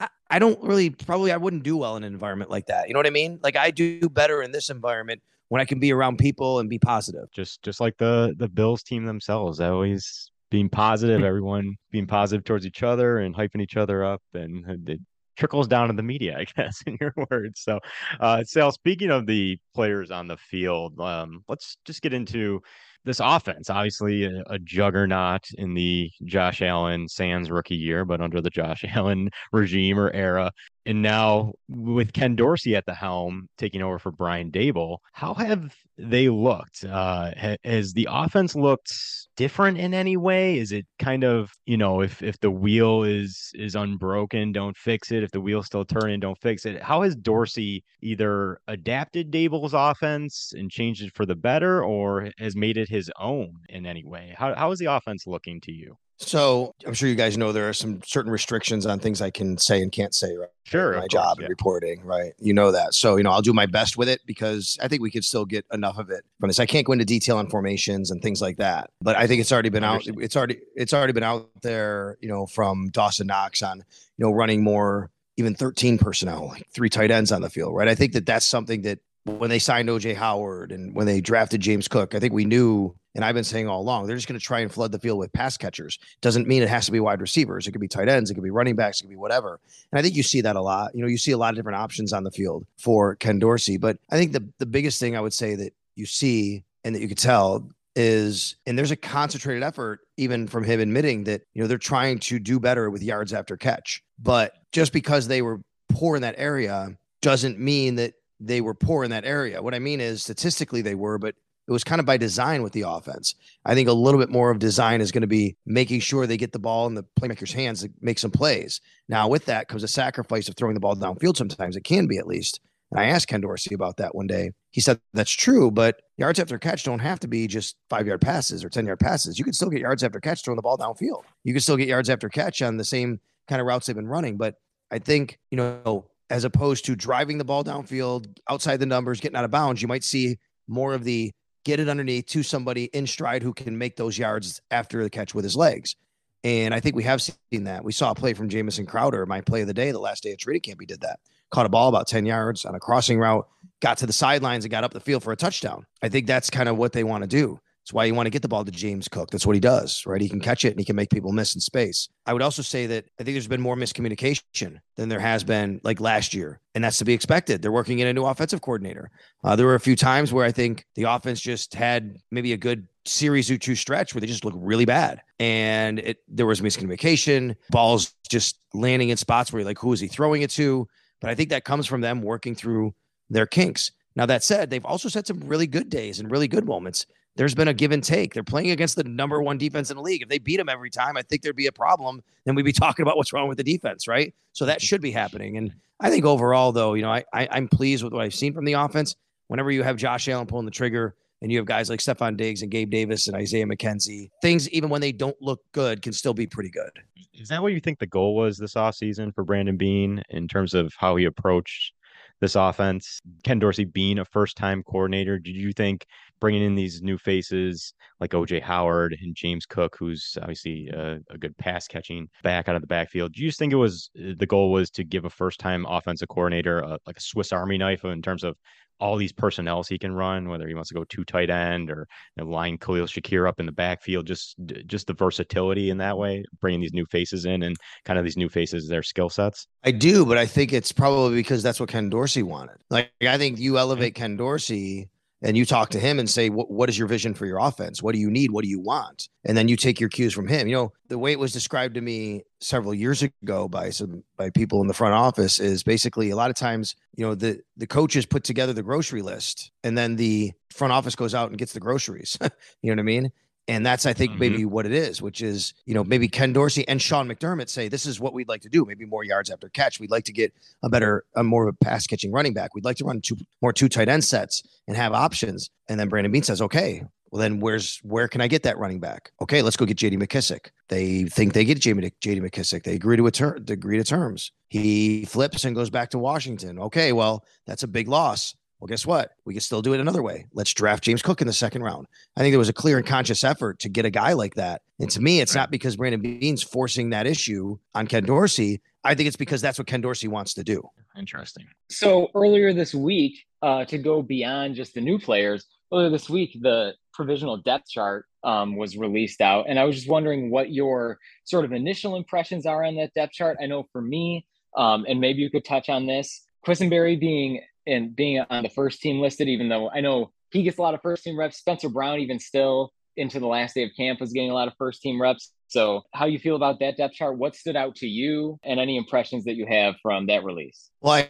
I, I don't really probably I wouldn't do well in an environment like that. You know what I mean? Like I do better in this environment when I can be around people and be positive. just just like the the Bills team themselves, always being positive, <laughs> everyone being positive towards each other and hyping each other up, and it trickles down to the media, I <laughs> guess, in your words. So, uh, Sal, speaking of the players on the field, um, let's just get into this offense. Obviously, a, a juggernaut in the Josh Allen Sands rookie year, but under the Josh <laughs> Allen regime or era. And now with Ken Dorsey at the helm, taking over for Brian Daboll, how have they looked? Uh, ha- has the offense looked different in any way? Is it kind of you know if if the wheel is is unbroken, don't fix it. If the wheel's still turning, don't fix it. How has Dorsey either adapted Daboll's offense and changed it for the better, or has made it his own in any way? How how is the offense looking to you? So I'm sure you guys know there are some certain restrictions on things I can say and can't say. Right? Sure, my of job course, and reporting, right? You know that. So, you know, I'll do my best with it because I think we could still get enough of it from this. I can't go into detail on formations and things like that, but I think it's already been out. It's already it's already been out there, you know, from Dawson Knox on, you know, running more even 13 personnel, like three tight ends on the field, right? I think that that's something that when they signed OJ Howard and when they drafted James Cook, I think we knew, and I've been saying all along, they're just going to try and flood the field with pass catchers. Doesn't mean it has to be wide receivers. It could be tight ends. It could be running backs. It could be whatever. And I think you see that a lot. You know, you see a lot of different options on the field for Ken Dorsey. But I think the the biggest thing I would say that you see and that you could tell is, and there's a concentrated effort even from him admitting that you know they're trying to do better with yards after catch. But just because they were poor in that area doesn't mean that they were poor in that area. What I mean is statistically they were, but it was kind of by design with the offense. I think a little bit more of design is going to be making sure they get the ball in the playmaker's hands to make some plays. Now, with that comes a sacrifice of throwing the ball downfield sometimes. It can be at least. And I asked Ken Dorsey about that one day. He said that's true, but yards after catch don't have to be just five yard passes or 10 yard passes. You can still get yards after catch throwing the ball downfield. You can still get yards after catch on the same kind of routes they've been running. But I think, you know, as opposed to driving the ball downfield outside the numbers, getting out of bounds, you might see more of the get it underneath to somebody in stride who can make those yards after the catch with his legs. And I think we have seen that. We saw a play from Jamison Crowder, my play of the day, the last day of training camp. He did that. Caught a ball about 10 yards on a crossing route, got to the sidelines and got up the field for a touchdown. I think that's kind of what they want to do. That's why you want to get the ball to James Cook. That's what he does, right? He can catch it and he can make people miss in space. I would also say that I think there's been more miscommunication than there has been like last year. And that's to be expected. They're working in a new offensive coordinator. Uh, there were a few times where I think the offense just had maybe a good series or two stretch where they just looked really bad. And it there was miscommunication, balls just landing in spots where you're like, who is he throwing it to? But I think that comes from them working through their kinks. Now, that said, they've also had some really good days and really good moments. There's been a give and take. They're playing against the number one defense in the league. If they beat them every time, I think there'd be a problem. Then we'd be <laughs> talking about what's wrong with the defense, right? So that should be happening. And I think overall, though, you know, I, I I'm pleased with what I've seen from the offense. Whenever you have Josh Allen pulling the trigger and you have guys like Stefon Diggs and Gabe Davis and Isaiah McKenzie, things even when they don't look good can still be pretty good. Is that what you think the goal was this offseason for Brandon Beane in terms of how he approached this offense? Ken Dorsey being a first time coordinator, did you think bringing in these new faces like OJ Howard and James Cook, who's obviously a, a good pass catching back out of the backfield, do you just think it was uh, the goal was to give a first time offensive coordinator a, like a Swiss Army knife in terms of all these personnels he can run, whether he wants to go two tight end or you know, line Khalil Shakir up in the backfield, just just the versatility in that way, bringing these new faces in and kind of these new faces their skill sets. I do, but I think it's probably because that's what Ken Dorsey wanted. Like I think you mm-hmm. elevate Ken Dorsey and you talk to him and say, what, is your vision for your offense? What do you need? What do you want? And then you take your cues from him. You know, the way it was described to me several years ago by some by people in the front office is basically a lot of times, you know, the the coaches put together the grocery list and then the front office goes out and gets the groceries. <laughs> you know what I mean? And that's, I think, mm-hmm. maybe what it is, which is, you know, maybe Ken Dorsey and Sean McDermott say, this is what we'd like to do. Maybe more yards after catch. We'd like to get a better, a more of a pass catching running back. We'd like to run two more two tight end sets and have options. And then Brandon Beane says, okay, well, then where's where can I get that running back? Okay, let's go get JD McKissic. They think they get JD, JD McKissic. They agree to a ter- agree to terms. He flips and goes back to Washington. Okay, well, that's a big loss. Well, guess what? We can still do it another way. Let's draft James Cook in the second round. I think there was a clear and conscious effort to get a guy like that. And to me, it's not because Brandon Beane's forcing that issue on Ken Dorsey. I think it's because that's what Ken Dorsey wants to do. Interesting. So earlier this week, uh, to go beyond just the new players, earlier this week, the provisional depth chart um, was released out. And I was just wondering what your sort of initial impressions are on that depth chart. I know for me, um, and maybe you could touch on this, Quessenberry being and being on the first team listed, even though I know he gets a lot of first team reps. Spencer Brown, even still into the last day of camp, was getting a lot of first team reps. So, how you feel about that depth chart? What stood out to you, and any impressions that you have from that release? Well, I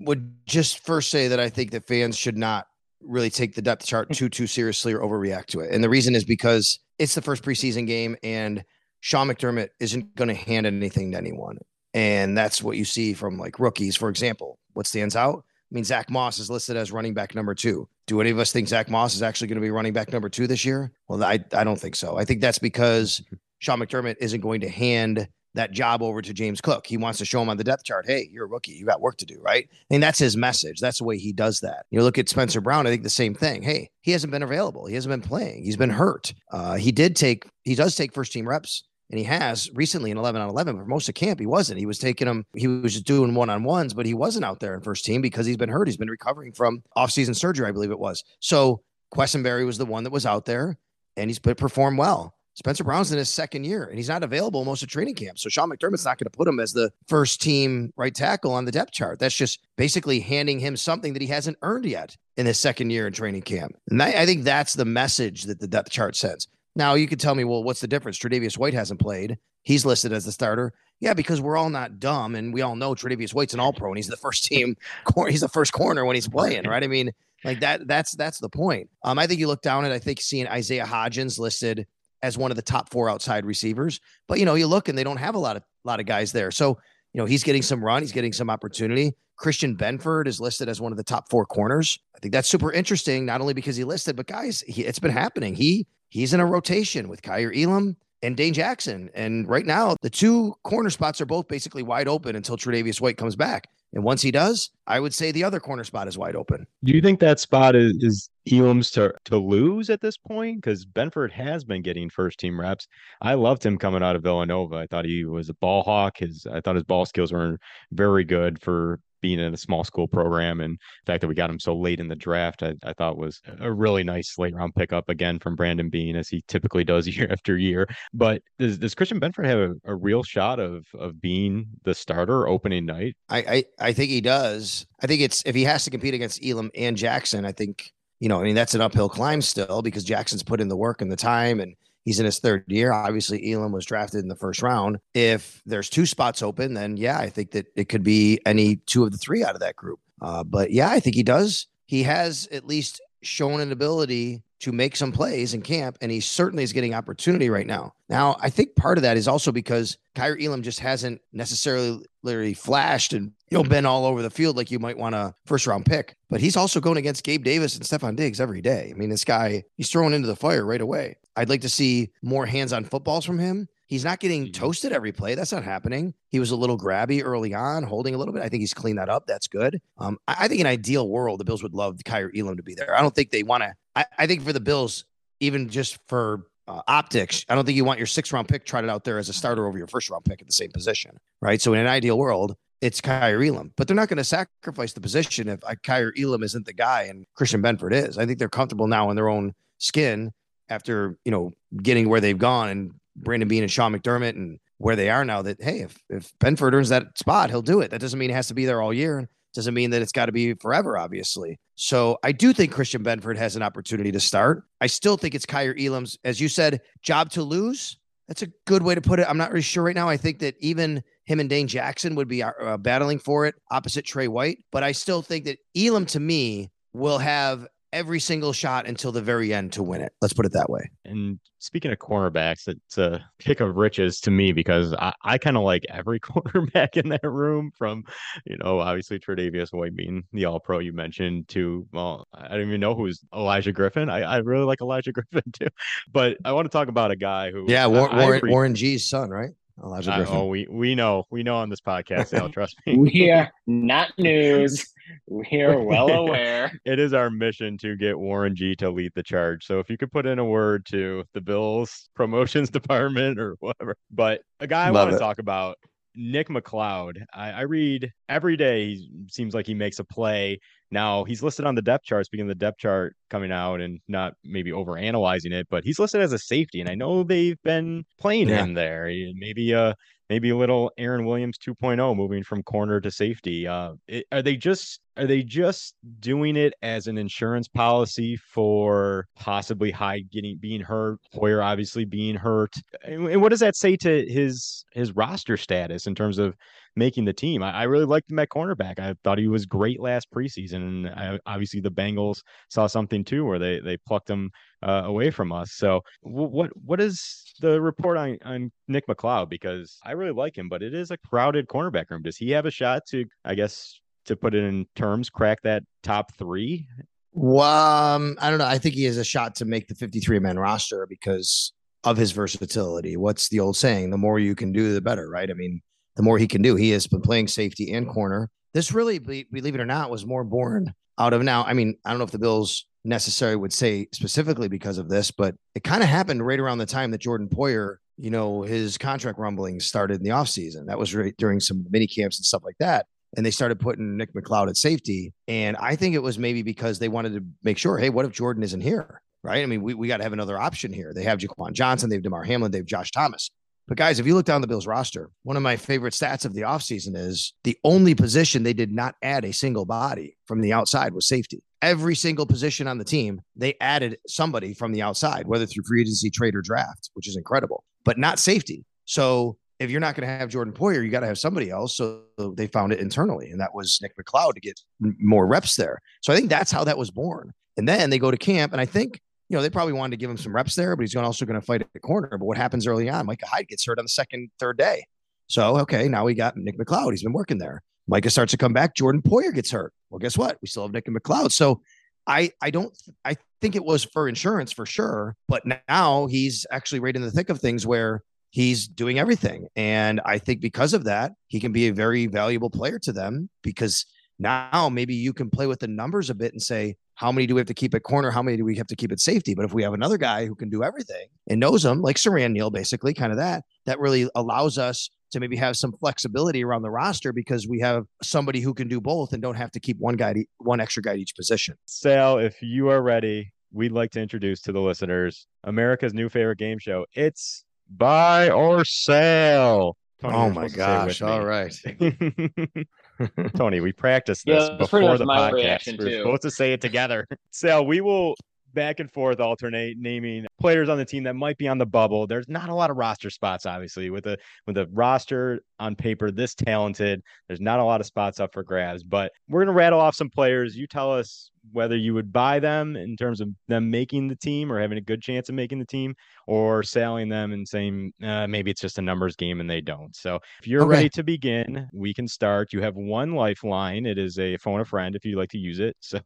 would just first say that I think that fans should not really take the depth chart too too seriously or overreact to it. And the reason is because it's the first preseason game, and Sean McDermott isn't going to hand anything to anyone. And that's what you see from like rookies, for example. What stands out? I mean, Zach Moss is listed as running back number two. Do any of us think Zach Moss is actually going to be running back number two this year? Well, I, I don't think so. I think that's because Sean McDermott isn't going to hand that job over to James Cook. He wants to show him on the depth chart, hey, you're a rookie. You got work to do, right? And that's his message. That's the way he does that. You look at Spencer Brown, I think the same thing. Hey, he hasn't been available. He hasn't been playing. He's been hurt. Uh, he did take, he does take first team reps and he has recently in 11 on 11 but most of camp he wasn't. He was taking them he was just doing one-on-ones but he wasn't out there in first team because he's been hurt. He's been recovering from off-season surgery i believe it was. So quessenberry was the one that was out there and he's performed well. Spencer brown's in his second year and he's not available most of training camp. So sean mcdermott's not going to put him as the first team right tackle on the depth chart. That's just basically handing him something that he hasn't earned yet in his second year in training camp. And I think that's the message that the depth chart sends now you could tell me, well, what's the difference? Tre'Davious White hasn't played. He's listed as the starter. Yeah, because we're all not dumb, and we all know Tre'Davious White's an All Pro, and he's the first team. <laughs> He's the first corner when he's playing, right? I mean, like that. That's that's the point. Um, I think you look down at. I think seeing Isaiah Hodgins listed as one of the top four outside receivers, but you know, you look and they don't have a lot of lot of guys there. So you know, he's getting some run, he's getting some opportunity. Christian Benford is listed as one of the top four corners. I think that's super interesting, not only because he listed, but guys, he, it's been happening. He he's in a rotation with Kaiir Elam and Dane Jackson. And right now, the two corner spots are both basically wide open until Tre'Davious White comes back. And once he does, I would say the other corner spot is wide open. Do you think that spot is, is Elam's to, to lose at this point? Because Benford has been getting first team reps. I loved him coming out of Villanova. I thought he was a ball hawk. His I thought his ball skills were very good for being in a small school program and the fact that we got him so late in the draft, I, I thought was a really nice late round pickup again from Brandon Beane as he typically does <laughs> year after year. But does, does Christian Benford have a, a real shot of of being the starter opening night? I, I I think he does. I think it's if he has to compete against Elam and Jackson, I think you know, I mean, that's an uphill climb still because Jackson's put in the work and the time and He's in his third year. Obviously, Elam was drafted in the first round. If there's two spots open, then yeah, I think that it could be any two of the three out of that group. Uh, but yeah, I think he does. He has at least shown an ability to make some plays in camp, and he certainly is getting opportunity right now. Now, I think part of that is also because Kaiir Elam just hasn't necessarily literally flashed and you know been all over the field like you might want a first round pick. But he's also going against Gabe Davis and Stefon Diggs every day. I mean, this guy he's thrown into the fire right away. I'd like to see more hands-on footballs from him. He's not getting mm-hmm. toasted every play. That's not happening. He was a little grabby early on, holding a little bit. I think he's cleaned that up. That's good. Um, I, I think in ideal world, the Bills would love Kaiir Elam to be there. I don't think they want to. I, I think for the Bills, even just for uh, optics, I don't think you want your six round pick trotted out there as a starter over your first round pick at the same position, right? So in an ideal world, it's Kaiir Elam. But they're not going to sacrifice the position if uh, Kaiir Elam isn't the guy and Christian Benford is. I think they're comfortable now in their own skin after you know getting where they've gone and Brandon Beane and Sean McDermott and where they are now. That hey, if if Benford earns that spot, he'll do it. That doesn't mean it has to be there all year. Doesn't mean that it's got to be forever, obviously. So I do think Christian Benford has an opportunity to start. I still think it's Kaiir Elam's, as you said, job to lose. That's a good way to put it. I'm not really sure right now. I think that even him and Dane Jackson would be uh, battling for it opposite Trey White. But I still think that Elam, to me, will have every single shot until the very end to win it. Let's put it that way. And speaking of cornerbacks, it's a pick of riches to me because I, I kind of like every <laughs> cornerback in that room from, you know, obviously Tre'Davious White being the all pro you mentioned to, well, I don't even know who's Elijah Griffin. I, I really like Elijah <laughs> Griffin too. But I want to talk about a guy who. Yeah, uh, War, I, Warren, I Warren G's son, right? Elijah uh, oh, Griffin. oh, we we know we know on this podcast, Al. <laughs> Trust me. We are not news. <laughs> We are well <laughs> aware. it is our mission to get Warren G to lead the charge. So if you could put in a word to the Bills promotions <laughs> department or whatever, but a guy I Love want to it. talk about. Nick McCloud. I, I read every day. He seems like he makes a play. Now he's listed on the depth chart. Speaking of the depth chart coming out and not maybe over analyzing it, but he's listed as a safety, and I know they've been playing Yeah. him there. Maybe uh maybe a little Aaron Williams 2.0 moving from corner to safety. Uh, it, are they just are they just doing it as an insurance policy for possibly high getting being hurt, Hoyer obviously being hurt, and, and what does that say to his his roster status in terms of making the team? I, I really liked him at cornerback. I thought he was great last preseason, and I, obviously the Bengals saw something too where they they plucked him uh, away from us. So wh- what what is the report on, on Nick McCloud? Because I really like him, but it is a crowded cornerback room. Does he have a shot to, I guess, to put it in terms, crack that top three? Well, um, I don't know. I think he has a shot to make the 53 man roster because of his versatility. What's the old saying? The more you can do, the better, right? I mean, the more he can do. He has been playing safety and corner. This really, believe it or not, was more born out of now. I mean, I don't know if the Bills necessarily would say specifically because of this, but it kind of happened right around the time that Jordan Poyer, you know, his contract rumblings started in the offseason. That was right during some mini camps and stuff like that and they started putting Nick McCloud at safety. And I think it was maybe because they wanted to make sure, hey, what if Jordan isn't here? Right. I mean, we, we got to have another option here. They have Jaquan Johnson, they have Damar Hamlin, they have Josh Thomas. But guys, if you look down the Bills roster, one of my favorite stats of the offseason is the only position they did not add a single body from the outside was safety. Every single position on the team, they added somebody from the outside, whether through free agency, trade, or draft, which is incredible, but not safety. So if you're not going to have Jordan Poyer, you got to have somebody else. So they found it internally, and that was Nick McCloud to get more reps there. So I think that's how that was born. And then they go to camp, and I think you know they probably wanted to give him some reps there, but he's also going to fight at the corner. But what happens early on? Micah Hyde gets hurt on the second, third day. So okay, now we got Nick McCloud. He's been working there. Micah starts to come back. Jordan Poyer gets hurt. Well, guess what? We still have Nick and McCloud. So I I don't I think it was for insurance for sure, but now he's actually right in the thick of things where he's doing everything. And I think because of that, he can be a very valuable player to them because now maybe you can play with the numbers a bit and say, how many do we have to keep at corner? How many do we have to keep at safety? But if we have another guy who can do everything and knows them, like Siran Neal, basically, kind of that, that really allows us to maybe have some flexibility around the roster because we have somebody who can do both and don't have to keep one guy, to, one extra guy at each position. Sal, if you are ready, we'd like to introduce to the listeners America's new favorite game show. It's Buy or sell. Tony, oh my supposed to say gosh! with All me. right. <laughs> <laughs> <laughs> Tony, we practiced this pretty before the podcast. We We're too. supposed to say it together. <laughs> Sal, we will back and forth alternate naming players on the team that might be on the bubble. There's not a lot of roster spots, obviously, with a with a roster on paper this talented. There's not a lot of spots up for grabs, but we're gonna rattle off some players. You tell us whether you would buy them in terms of them making the team or having a good chance of making the team, or selling them and saying uh, maybe it's just a numbers game and they don't. So if you're Okay. ready to begin, we can start. You have one lifeline. It is a phone a friend if you'd like to use it. <laughs> So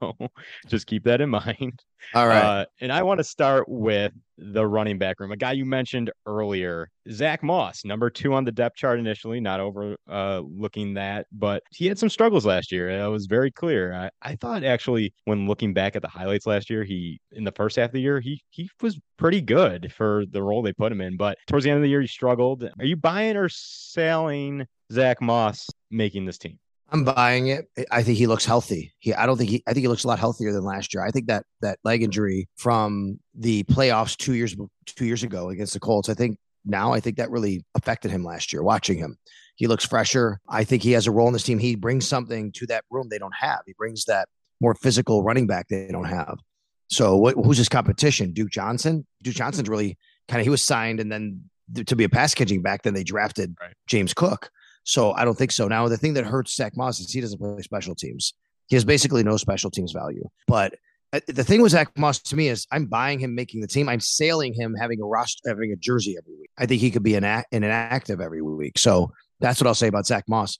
just keep that in mind. All right. Uh, and I want to start with the running back room. A guy you mentioned earlier, Zach Moss, number two on the depth chart initially, not overlooking uh, that, but he had some struggles last year. That was very clear. I, I thought actually when looking back at the highlights last year, he in the first half of the year, he he was pretty good for the role they put him in. But towards the end of the year, he struggled. Are you buying or selling Zach Moss making this team? I'm buying it. I think he looks healthy. He, I don't think he. I think he looks a lot healthier than last year. I think that that leg injury from the playoffs two years two years ago against the Colts. I think now I think that really affected him last year. Watching him, he looks fresher. I think he has a role in this team. He brings something to that room they don't have. He brings that more physical running back they don't have. So what, who's his competition? Duke Johnson. Duke Johnson's really kind of he was signed and then to be a pass catching back. Then they drafted right. James Cook. So I don't think so. Now the thing that hurts Zach Moss is he doesn't play special teams. He has basically no special teams value. But uh, the thing with Zach Moss to me is I'm buying him making the team. I'm sailing him having a roster, having a jersey every week. I think he could be an act, an active every week. So that's what I'll say about Zach Moss.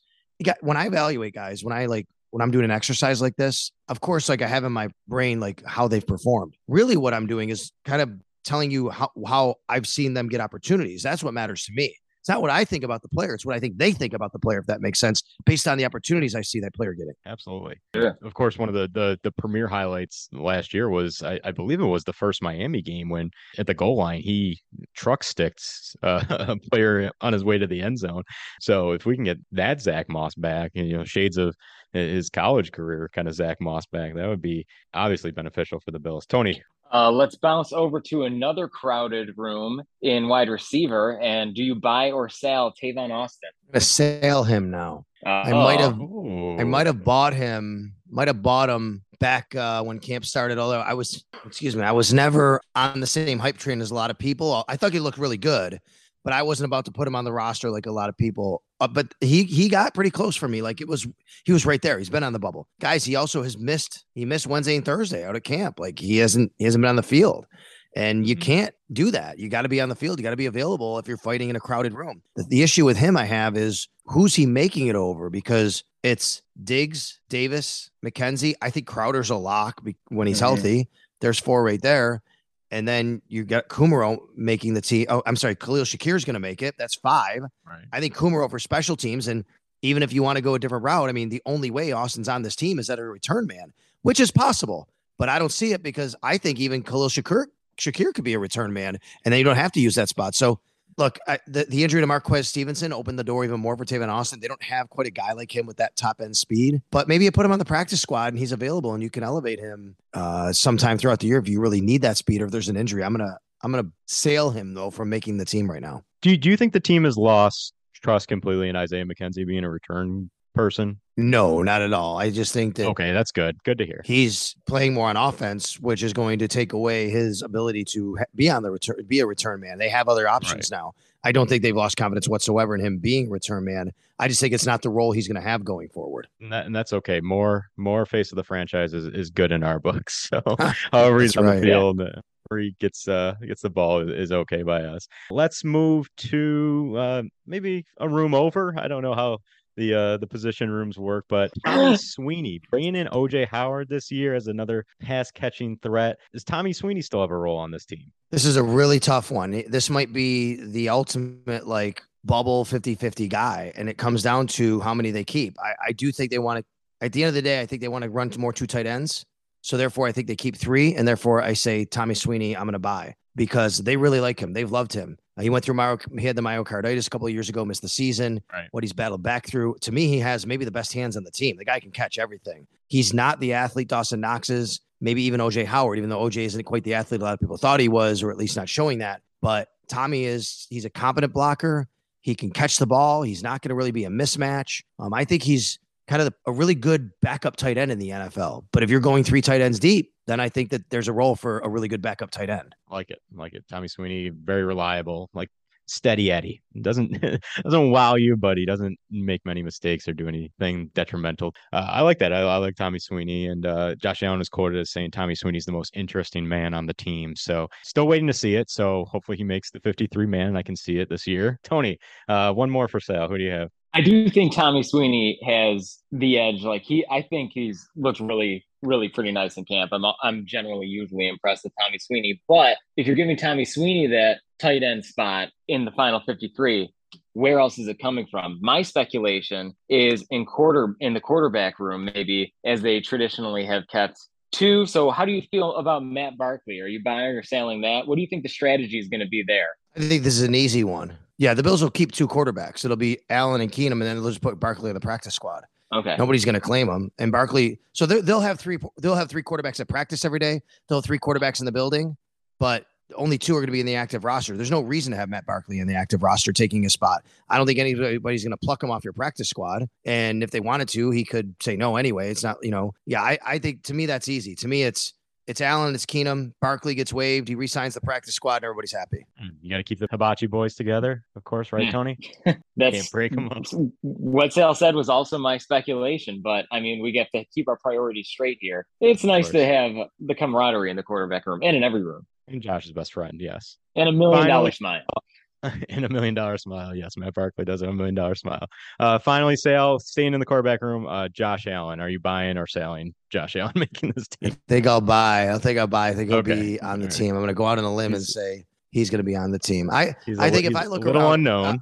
When I evaluate guys, when I like when I'm doing an exercise like this, of course, like I have in my brain like how they've performed. Really, what I'm doing is kind of telling you how how I've seen them get opportunities. That's what matters to me. It's not what I think about the player. It's what I think they think about the player, if that makes sense, based on the opportunities I see that player getting. Absolutely. Yeah. Of course, one of the the, the premier highlights last year was I, I believe it was the first Miami game when at the goal line he truck sticks uh, <laughs> a player on his way to the end zone. So if we can get that Zach Moss back, and you know, shades of his college career, kind of Zach Moss back, that would be obviously beneficial for the Bills. Tony, uh, let's bounce over to another crowded room in wide receiver. And do you buy or sell Tavon Austin? I'm gonna sell him now. Uh, I might have, I might have bought him, might have bought him back uh, when camp started. Although I was, excuse me, I was never on the same hype train as a lot of people. I thought he looked really good, but I wasn't about to put him on the roster like a lot of people. Uh, but he he got pretty close for me. Like it was he was right there. He's been on the bubble, guys. He also has missed he missed Wednesday and Thursday out of camp. Like he hasn't he hasn't been on the field, and you mm-hmm. can't do that. You got to be on the field. You got to be available if you're fighting in a crowded room. The, the issue with him I have is who's he making it over because it's Diggs, Davis, McKenzie. I think Crowder's a lock when he's mm-hmm. healthy. There's four right there. And then you got Kumerow making the team. Oh, I'm sorry, Khalil Shakir is going to make it. That's five. Right. I think Kumerow for special teams. And even if you want to go a different route, I mean, the only way Austin's on this team is that a return man, which is possible. But I don't see it because I think even Khalil Shakir, Shakir could be a return man, and then you don't have to use that spot. So look, I, the, the injury to Marquez Stevenson opened the door even more for Tavon Austin. They don't have quite a guy like him with that top end speed, but maybe you put him on the practice squad and he's available and you can elevate him uh, sometime throughout the year if you really need that speed or if there's an injury. I'm gonna I'm gonna sail him though from making the team right now. Do you, do you think the team has lost trust completely in Isaiah McKenzie being a return person? No, not at all. I just think that okay, that's good. Good to hear. He's playing more on offense, which is going to take away his ability to be on the return, be a return man. They have other options now. I don't think they've lost confidence whatsoever in him being return man. I just think it's not the role he's going to have going forward. And, that, and, that's okay. More more face of the franchise is, is good in our <laughs> books. So <laughs> however he's on right, the field, yeah. where he gets uh gets the ball is, is okay by us. Let's move to uh maybe a room over. I don't know how the uh the position rooms work. But <gasps> Tommy Sweeney bringing in OJ Howard this year as another pass catching threat. Does Tommy Sweeney still have a role on this team? This is a really tough one. This might be the ultimate like bubble 50-50 guy, and it comes down to how many they keep. I, I do think they want to. At the end of the day, I think they want to run to more two tight ends. So therefore, I think they keep three, and therefore I say Tommy Sweeney, I'm going to buy because they really like him. They've loved him. Uh, he went through myo, he had the myocarditis a couple of years ago, missed the season. Right. What he's battled back through. To me, he has maybe the best hands on the team. The guy can catch everything. He's not the athlete Dawson Knox is, maybe even OJ Howard, even though OJ isn't quite the athlete a lot of people thought he was, or at least not showing that. But Tommy is he's a competent blocker. He can catch the ball. He's not going to really be a mismatch. Um, I think he's kind of a really good backup tight end in the NFL. But if you're going three tight ends deep, then I think that there's a role for a really good backup tight end. I like it, I like it. Tommy Sweeney, very reliable, like steady Eddie. Doesn't <laughs> doesn't wow you, but he doesn't make many mistakes or do anything detrimental. Uh, I like that. I, I, like Tommy Sweeney, and uh, Josh Allen is quoted as saying Tommy Sweeney's the most interesting man on the team. So still waiting to see it. So hopefully he makes the 53 man, and I can see it this year. Tony, uh, one more for sale. Who do you have? I do think Tommy Sweeney has the edge. Like he, I think he's looked really, really pretty nice in camp. I'm, I'm generally usually impressed with Tommy Sweeney, but if you're giving Tommy Sweeney that tight end spot in the final 53, where else is it coming from? My speculation is in quarter in the quarterback room, maybe as they traditionally have kept two. So how do you feel about Matt Barkley? Are you buying or selling that? What do you think the strategy is going to be there? I think this is an easy one. Yeah, the Bills will keep two quarterbacks. It'll be Allen and Keenum, and then they'll just put Barkley on the practice squad. Okay. Nobody's going to claim him. And Barkley, so they'll have three. They'll have three quarterbacks at practice every day. They'll have three quarterbacks in the building, but only two are going to be in the active roster. There's no reason to have Matt Barkley in the active roster taking a spot. I don't think anybody's going to pluck him off your practice squad. And if they wanted to, he could say no anyway. It's not, you know, yeah. I, I think to me that's easy. To me, it's it's Allen, it's Keenum. Barkley gets waived. He resigns the practice squad, and everybody's happy. Mm, you got to keep the Hibachi boys together, of course, right, Tony? <laughs> That's Can't break them up. what Sal said was also my speculation, but I mean, we get to keep our priorities straight here. It's nice to have the camaraderie in the quarterback room and in every room, And Josh's best friend, yes. and a million dollar Finally- smile. <laughs> and a million dollar smile. Yes, Matt Barkley does have a million dollar smile. Uh, finally, Sal, staying in the quarterback room, uh, Josh Allen. Are you buying or selling Josh Allen <laughs> making this team? I think I'll buy. I think I'll buy. I think he'll Okay. be on the All right. team. I'm going to go out on a limb and say he's going to be on the team. I He's a I think if I look a little around, unknown.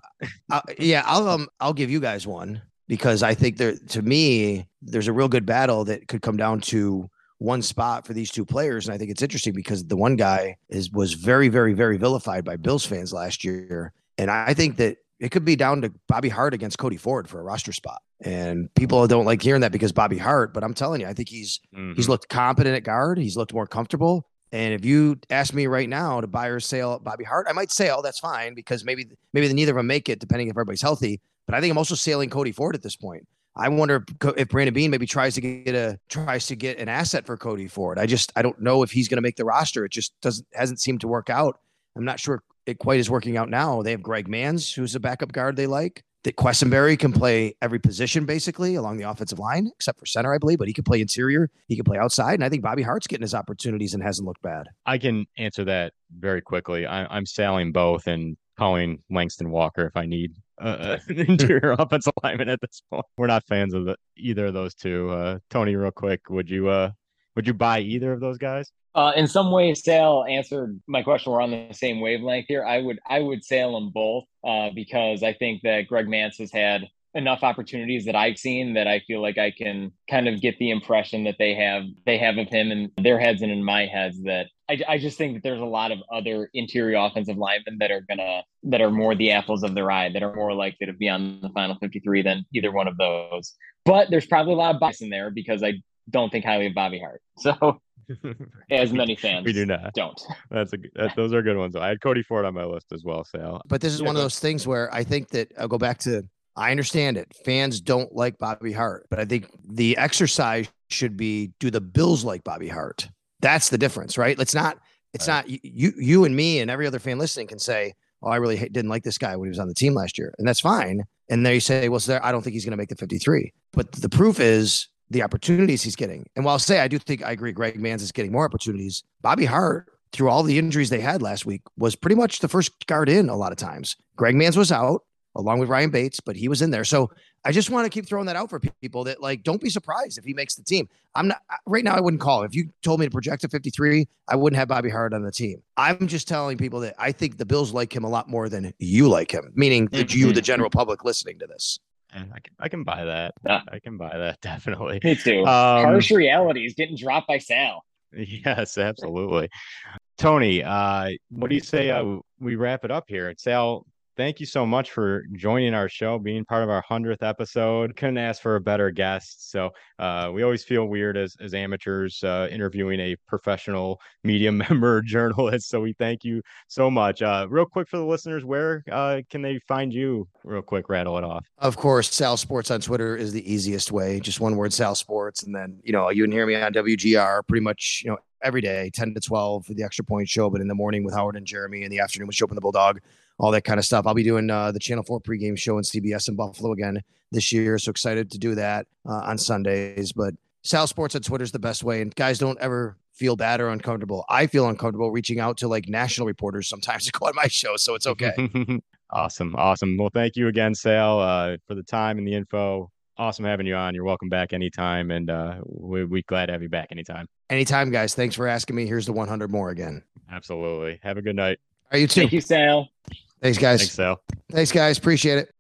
uh, yeah, I'll um I'll give you guys one because I think there to me there's a real good battle that could come down to one spot for these two players, and I think it's interesting because the one guy is was very very very vilified by Bills fans last year, and I think that it could be down to Bobby Hart against Cody Ford for a roster spot, and people don't like hearing that because Bobby Hart, but I'm telling you, I think he's Mhm. He's looked competent at guard. He's looked more comfortable. And if you ask me right now to buy or sell Bobby Hart, I might sell. That's fine because maybe maybe the neither of them make it, depending if everybody's healthy. But I think I'm also sailing Cody Ford at this point. I wonder if, Brandon Beane maybe tries to get a tries to get an asset for Cody Ford. I just I don't know if he's going to make the roster. It just doesn't hasn't seemed to work out. I'm not sure it quite is working out now. They have Greg Mancz, who's a backup guard they like. That Quessenberry can play every position basically along the offensive line, except for center, I believe, but he can play interior, he can play outside. And I think Bobby Hart's getting his opportunities and hasn't looked bad. I can answer that very quickly. I, I'm selling both and calling Langston Walker if I need uh, <laughs> an interior offensive lineman at this point. We're not fans of the, either of those two. Uh, Tony, real quick, would you uh, would you buy either of those guys? Uh, in some ways, Sal answered my question. We're on the same wavelength here. I would I would sail them both uh, because I think that Greg Mancz has had enough opportunities that I've seen that I feel like I can kind of get the impression that they have they have of him in their heads and in my heads that I, I just think that there's a lot of other interior offensive linemen that are gonna that are more the apples of their eye that are more likely to be on the final 53 than either one of those. But there's probably a lot of bias in there because I don't think highly of Bobby Hart. <laughs> So <laughs> as many fans we do not. don't. That's a that, those are good ones. I had Cody Ford on my list as well. Sal. But this is Yeah, one of those things where I think that I'll go back to I understand it. Fans don't like Bobby Hart, but I think the exercise should be do the Bills like Bobby Hart? That's the difference, right? It's not it's not you- you and me and every other fan listening can say, "Oh, I really didn't like this guy when he was on the team last year." And that's fine. And they say, "Well, so there, I don't think he's going to make the 53." But the proof is the opportunities he's getting. And while I'll say I do think I agree Greg Mancz is getting more opportunities, Bobby Hart through all the injuries they had last week was pretty much the first guard in a lot of times. Greg Mancz was out along with Ryan Bates, but he was in there. So I just want to keep throwing that out for people that like don't be surprised if he makes the team. I'm not right now. I wouldn't call. If you told me to project a 53, I wouldn't have Bobby Hart on the team. I'm just telling people that I think the Bills like him a lot more than you like him, meaning that you, the general public, listening to this. And I can I can buy that. Yeah. I can buy that <laughs> definitely. Me too. Um, Harsh realities getting dropped by Sal. Yes, absolutely. Tony, uh, what do you say uh, we wrap it up here? Sal, thank you so much for joining our show, being part of our 100th episode. Couldn't ask for a better guest. So uh, we always feel weird as, as amateurs uh, interviewing a professional <laughs> media member journalist. So we thank you so much. Uh, real quick for the listeners, where uh, can they find you? Real quick, rattle it off. Of course, Sal Sports on Twitter is the easiest way. Just one word, Sal Sports, and then you know you can hear me on WGR pretty much you know every day, ten to twelve for the Extra Point Show, but in the morning with Howard and Jeremy, in the afternoon with Schopp and the Bulldog, all that kind of stuff. I'll be doing uh, the Channel Four pregame show in CBS in Buffalo again this year, so excited to do that uh, on Sundays. But Sal Sports on Twitter is the best way, and guys, don't ever feel bad or uncomfortable. I feel uncomfortable reaching out to like national reporters sometimes <laughs> to go on my show, so it's okay. <laughs> awesome, awesome. Well, thank you again, Sal, uh, for the time and the info. Awesome having you on. You're welcome back anytime, and uh, we we glad to have you back anytime. Anytime, guys. Thanks for asking me. Here's the 100 more again. Absolutely. Have a good night. Are you too? Thank you, Sal. Thanks, guys. Thanks, Sal. Thanks, guys. Appreciate it.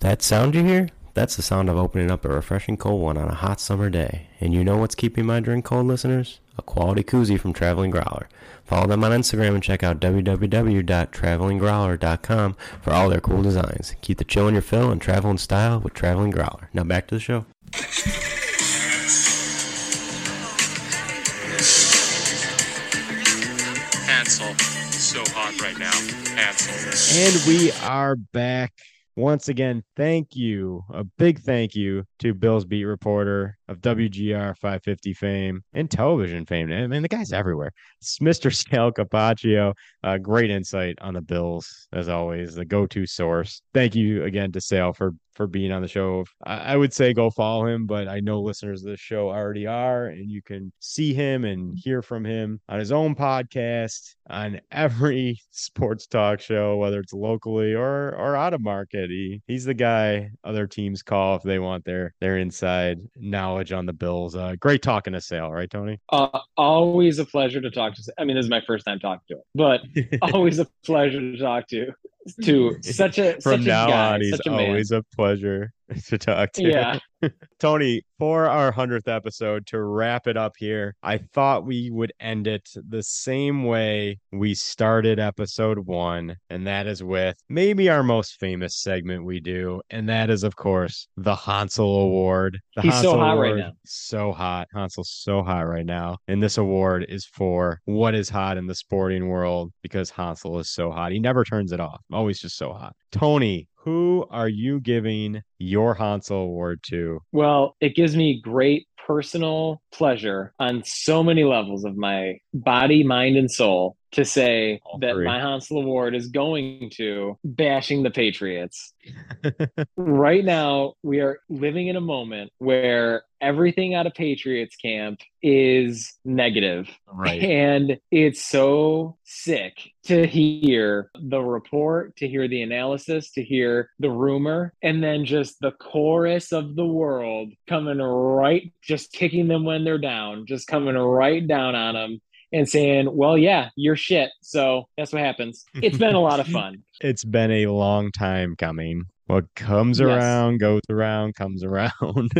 That sound you hear? That's the sound of opening up a refreshing cold one on a hot summer day. And you know what's keeping my drink cold, listeners? A quality koozie from Traveling Growler. Follow them on Instagram and check out www.travelinggrowler.com for all their cool designs. Keep the chill in your fill and travel in style with Traveling Growler. Now back to the show. So hot right now. Hansel. And we are back once again. Thank you, a big thank you to Bill's beat reporter of WGR 550 fame and television fame. I mean, the guy's everywhere. Mr. Sal Capaccio. Uh, great insight on the Bills, as always, the go-to source. Thank you again to Sal for for being on the show. I, I would say go follow him, but I know listeners of the show already are, and you can see him and hear from him on his own podcast, on every <laughs> sports talk show, whether it's locally or or out of market. He he's the guy other teams call if they want their their inside knowledge on the Bills. Uh, great talking to Sal, right, Tony? Uh, always a pleasure to talk to. I mean, this is my first time talking to him, but <laughs> always a pleasure to talk to. To such a From such now a guy, on, he's such a man. always a pleasure <laughs> to talk to. Yeah. <laughs> Tony, for our 100th episode, to wrap it up here, I thought we would end it the same way we started episode one, and that is with maybe our most famous segment we do, and that is, of course, the Hansel Award. The He's so Hansel hot right Award, now. So hot. Hansel's so hot right now. And this award is for what is hot in the sporting world because Hansel is so hot. He never turns it off, always just so hot. Tony, who are you giving your Hansel Award to? Well, it gives me great personal pleasure on so many levels of my body, mind, and soul to say that three. my Hansel Award is going to bashing the Patriots. <laughs> right now, we are living in a moment where everything out of Patriots camp is negative. Right. And it's so sick to hear the report, to hear the analysis, to hear the rumor, and then just the chorus of the world coming right, just kicking them when they're down, just coming right down on them and saying, well, yeah, you're shit. So that's what happens. It's been a lot of fun. <laughs> It's been a long time coming. What comes Yes. around goes around, comes <laughs> around.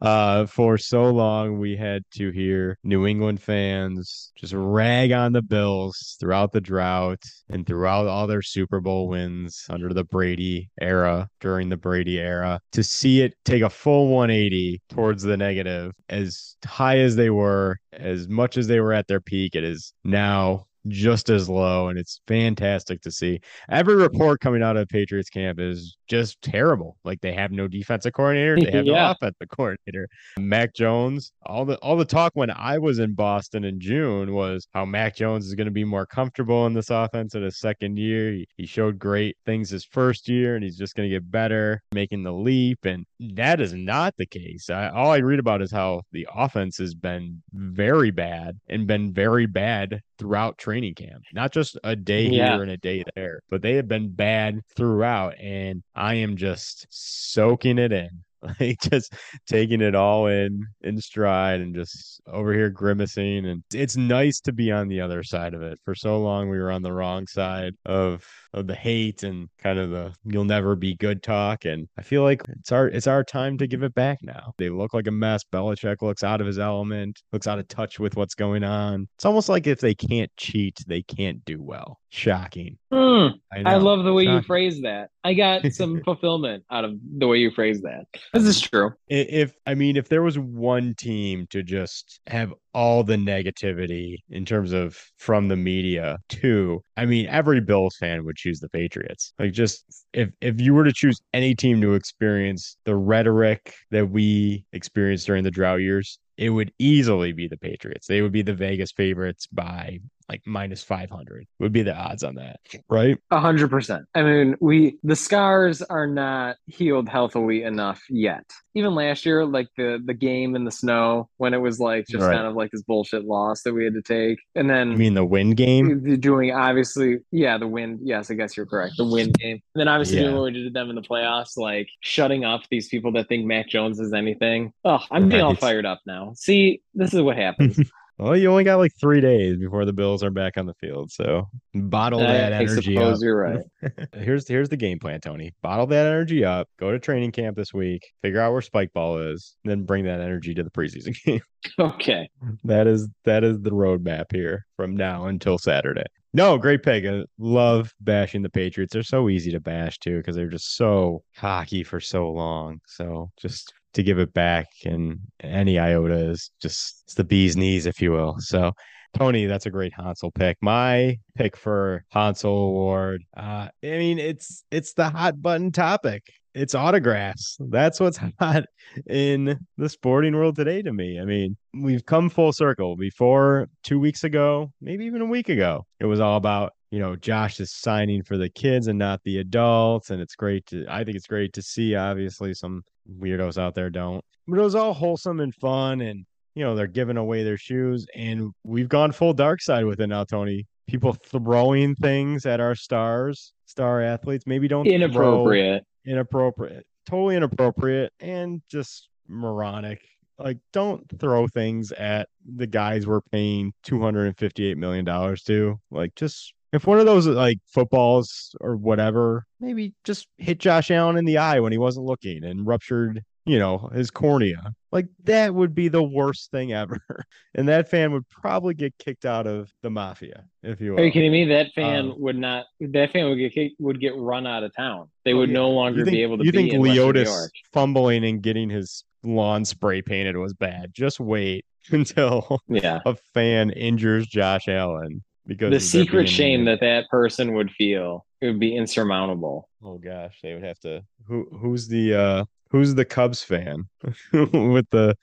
uh, for so long, we had to hear New England fans just rag on the Bills throughout the drought and throughout all their Super Bowl wins under the Brady era, during the Brady era. To see it take a full 180 towards the negative, as high as they were, as much as they were at their peak, it is now just as low and it's fantastic to see. Every report coming out of patriots camp is just terrible. Like they have no defensive coordinator they have no Yeah. offensive coordinator. Mac jones all the all the talk when i was in boston in june was how mac jones is going to be more comfortable in this offense in his second year. He, he showed great things his first year and he's just going to get better making the leap and that is not the case. I, all i read about is how the offense has been very bad and been very bad throughout training camp not just a day Yeah. here and a day there but they have been bad throughout and i am just soaking it in <laughs> like just taking it all in in stride and just over here grimacing and it's nice to be on the other side of it. For so long we were on the wrong side of of the hate and kind of the you'll never be good talk and i feel like it's our it's our time to give it back now. They look like a mess. Belichick looks out of his element looks out of touch with what's going on. It's almost like if they can't cheat they can't do well. Shocking. Hmm. I, I love the way you phrase that. I got some <laughs> fulfillment out of the way you phrase that. This is um, true. If I mean if there was one team to just have all the negativity in terms of from the media too, I mean every Bills fan would choose the Patriots. Like just if if you were to choose any team to experience the rhetoric that we experienced during the drought years, it would easily be the Patriots. They would be the Vegas favorites by like minus 500 would be the odds on that, right? A hundred percent. I mean, we the scars are not healed healthily enough yet. Even last year, like the the game in the snow when it was like just Right. kind of like this bullshit loss that we had to take, and then I mean the win game? doing obviously, yeah, the wind. Yes, I guess you're correct. The win game. And then obviously Yeah. doing what we did to them in the playoffs, like shutting up these people that think Mac Jones is anything. Oh, I'm getting all fired up now. See, this is what happens. <laughs> Well, you only got like three days before the Bills are back on the field, so bottle that I energy suppose up. you're right. <laughs> here's here's the game plan, Tony. Bottle that energy up. Go to training camp this week. Figure out where Spike Ball is. Then bring that energy to the preseason <laughs> game. Okay. that is that is the roadmap here from now until Saturday. No, great pick. I love bashing the Patriots. They're so easy to bash too because they're just so cocky for so long. So just to give it back and any iota is just the bee's knees, if you will. So Tony, that's a great Hansel pick. My pick for Hansel Award. Uh, I mean, it's it's the hot button topic. It's autographs. That's what's <laughs> hot in the sporting world today to me. I mean, we've come full circle. Before two weeks ago, maybe even a week ago, it was all about you know Josh is signing for the kids and not the adults, and it's great to. I think it's great to see. Obviously, some weirdos out there don't, but it was all wholesome and fun, and you know they're giving away their shoes, and we've gone full dark side with it now, Tony. People throwing things at our stars, star athletes. Maybe don't Inappropriate. inappropriate, totally inappropriate, and just moronic. Like, don't throw things at the guys we're paying two hundred and fifty-eight million dollars to. Like, just if one of those like footballs or whatever, maybe just hit Josh Allen in the eye when he wasn't looking and ruptured, you know, his cornea. Like that would be the worst thing ever, <laughs> and that fan would probably get kicked out of the mafia, if you will. Are you kidding me? That fan Um, would not. That fan would get kicked, would get run out of town. They Oh, would yeah. no longer think- be able to You be think in Western New Leodis fumbling and getting his lawn spray painted was bad? Just wait <laughs> until Yeah. a fan injures Josh Allen because The secret shame that that person would feel it would be insurmountable. Oh gosh, they would have to. Who who's the uh who's the Cubs fan <laughs> with the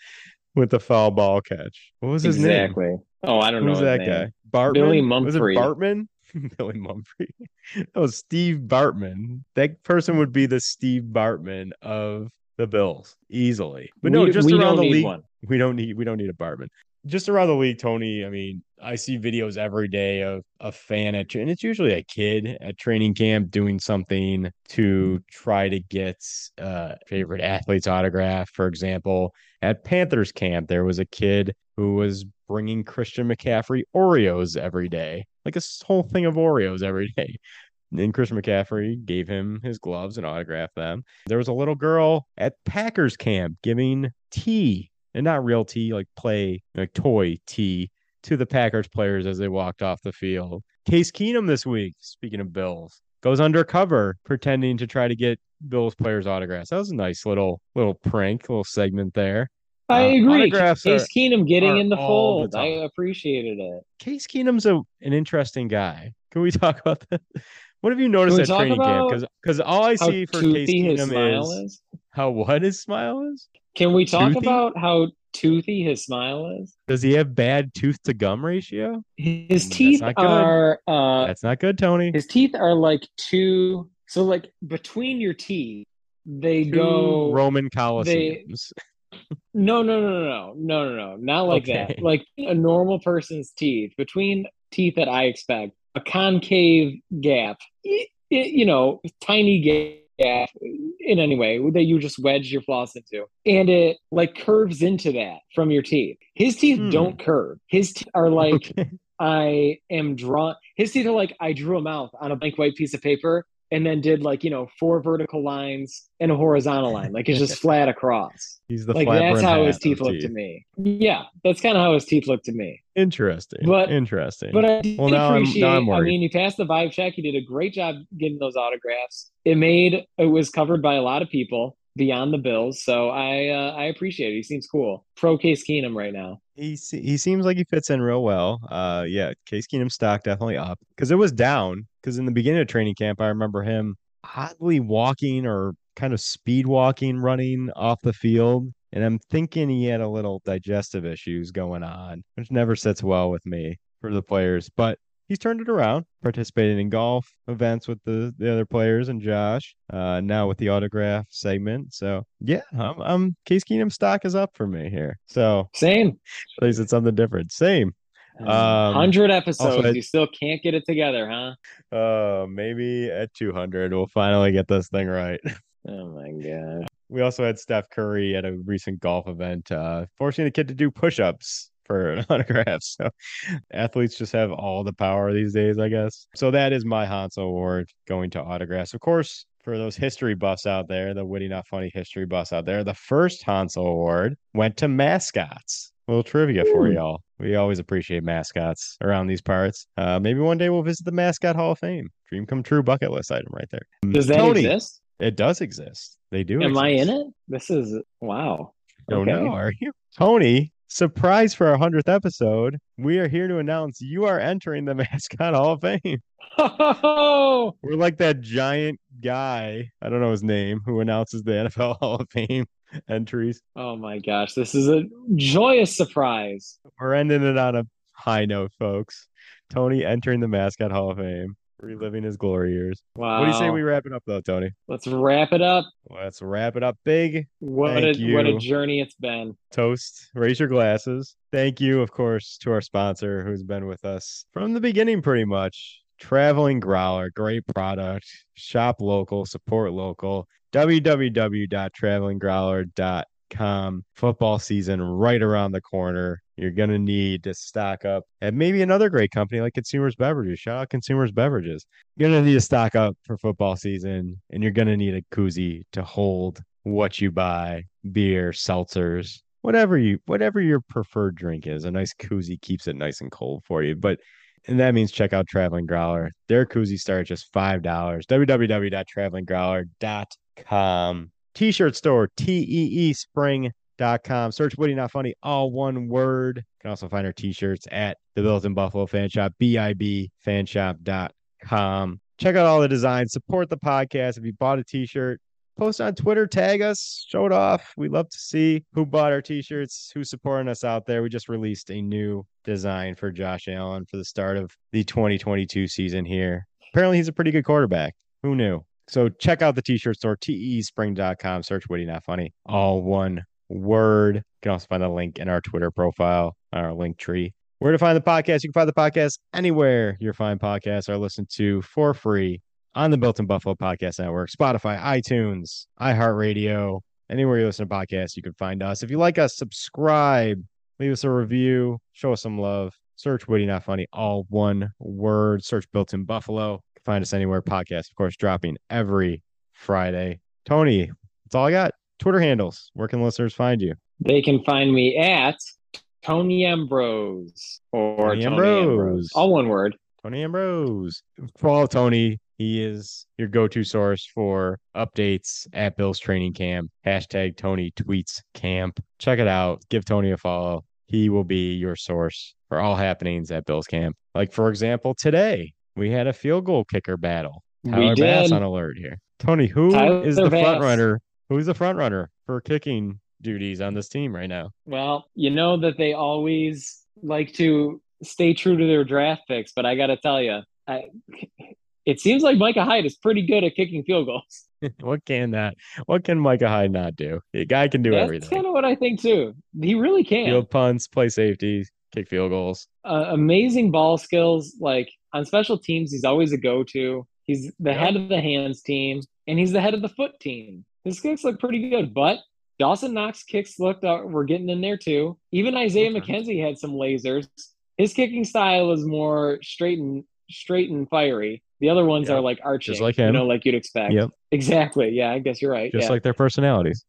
with the foul ball catch? What was his name? Exactly. Oh, I don't know Who's that name. guy? Bartman. Billy Was it Mumphrey. Bartman? <laughs> Billy Mumphrey. <laughs> That was Steve Bartman. That person would be the Steve Bartman of the Bills easily. But no, We- just we around the league. one. We don't need we don't need a Bartman. Just around the league, Tony. I mean, I see videos every day of a fan at and it's usually a kid at training camp doing something to try to get uh favorite athlete's autograph. For example, at Panthers camp, there was a kid who was bringing Christian McCaffrey Oreos every day, like a whole thing of Oreos every day. And Christian McCaffrey gave him his gloves and autographed them. There was a little girl at Packers camp giving tea, and not real tea, like play, like toy tea, to the Packers players as they walked off the field. Case Keenum this week, speaking of Bills, goes undercover pretending to try to get Bills players autographs. That was a nice little little prank, little segment there. I Uh, agree. Case are- Keenum getting in the all the fold. I appreciated it. Case Keenum's a, an interesting guy. Can we <laughs> talk about that? What have you noticed at training camp? Because because all I see for Case Keenum is, is? how what his smile is. Can we talk Toothy? about how toothy his smile is? Does he have bad tooth to gum ratio? His teeth are uh That's not good, Tony. his teeth are like two so like between your teeth they Two go Roman they Colosseums. no no no no no no no no not like Okay. that like a normal person's teeth between teeth that I expect a concave gap i- i- you know tiny gap in any way that you just wedge your floss into and it like curves into that from your teeth his teeth Hmm. don't curve his teeth are like <laughs> Okay. I am drawn. His teeth are like I drew a mouth on a blank white piece of paper and then did like you know four vertical lines and a horizontal line, like it's just <laughs> flat across. He's the like flat that's how his teeth look to me. Yeah, that's kind of how his teeth look to me. Interesting. But- Interesting. But I did well, now I'm appreciate. now I'm I mean, he passed the vibe check. He did a great job getting those autographs. It made it was covered by a lot of people beyond the Bills, so I uh, I appreciate it. He seems cool. Pro Case Keenum right now. he he seems like he fits in real well. Uh, yeah, Case Keenum stock definitely up because it was down. Because in the beginning of training camp, I remember him oddly walking or kind of speed walking, running off the field, and I'm thinking he had a little digestive issues going on, which never sits well with me for the players, but he's turned it around, participating in golf events with the, the other players and Josh. Uh, now with the autograph segment. So yeah, I'm, I'm Case Keenum stock is up for me here. So same. At least it's something different. Same. Um, Hundred episodes, also- you still can't get it together, huh? Uh, maybe at 200 we'll finally get this thing right. <laughs> Oh my god. We also had Steph Curry at a recent golf event, uh, forcing the kid to do push-ups for an <laughs> autograph. So athletes just have all the power these days, I guess. So that is my Hansel Award going to autographs. Of course, for those history buffs out there, the witty not funny history buffs out there, the first Hansel Award went to mascots. A little trivia for y'all. We always appreciate mascots around these parts. Uh, maybe one day we'll visit the Mascot Hall of Fame. Dream come true bucket list item right there. Does that Tony, exist? It does exist. They do. Am I in it? This is wow. Oh Okay. no, are you? Tony, surprise for our 100th episode. We are here to announce you are entering the <laughs> Mascot Hall of Fame. Oh, <laughs> We're like that giant guy, I don't know his name, who announces the <laughs> NFL Hall of Fame entries. oh my gosh, this is a joyous surprise. We're ending it on a high note, folks. Tony entering the Mascot Hall of Fame, reliving his glory years. Wow. What do you say we wrap it up, though, Tony? Let's wrap it up. Let's wrap it up big. What Thank a what a journey it's been. toast raise your glasses thank you of course to our sponsor who's been with us from the beginning pretty much traveling growler great product shop local support local www.travelinggrowler.com football season right around the corner you're going to need to stock up and maybe another great company like consumers beverages. Shout out consumers beverages. You're going to need to stock up for football season and you're going to need a koozie to hold what you buy beer seltzers whatever you whatever your preferred drink is. A nice koozie keeps it nice and cold for you but and that means check out traveling growler. Their koozie start at just five dollars. www.travelinggrowler.com t-shirt store tee spring.com search witty not funny all one word you can also find our t-shirts at the built in buffalo fan shop bib fanshop.com check out all the designs support the podcast if you bought a t-shirt post on Twitter, tag us, show it off. We love to see who bought our t-shirts, who's supporting us out there. We just released a new design for Josh Allen for the start of the 2022 season here. Apparently he's a pretty good quarterback. Who knew? So check out the t-shirt store, teespring.com, search Witty Not Funny, all one word. You can also find the link in our Twitter profile, our link tree. Where to find the podcast? You can find the podcast anywhere your fine podcasts are listened to for free on the Built in Buffalo Podcast Network, Spotify, iTunes, iHeartRadio, anywhere you listen to podcasts, you can find us. If you like us, subscribe, leave us a review, show us some love. Search Witty Not Funny, all one word. Search Built in Buffalo. Find us anywhere. Podcast, of course, dropping every Friday. Tony, that's all I got. Twitter handles. Where can listeners find you? They can find me at Tony Ambrose or Tony Tony, Ambrose. Ambrose. All one word. Tony Ambrose. Follow Tony. He is your go-to source for updates at Bill's training camp. Hashtag Tony tweets camp. Check it out. Give Tony a follow. He will be your source for all happenings at Bill's camp. Like for example, today we had a field goal kicker battle. We Tyler Bass on alert here. Tony, who is Tyler the front runner? Who's the front runner for kicking duties on this team right now? Well, you know that they always like to stay true to their draft picks, but I got to tell you, I, it seems like Micah Hyde is pretty good at kicking field goals. <laughs> what can that? What can Micah Hyde not do? The guy can do That's everything. That's kind of what I think too. He really can. Field punts, play safety, kick field goals. uh, amazing ball skills. Like on special teams, he's always a go-to. He's the head of the hands team, and he's the head of the foot team. His kicks look pretty good, but Dawson Knox kicks looked uh, we're getting in there too. Even Isaiah McKenzie had some lasers. His kicking style is more straight and straight and fiery. The other ones Yep. are like arching, Just like you know, like you'd expect. Yep. Exactly. Yeah, I guess you're right. Just yeah. like their personalities.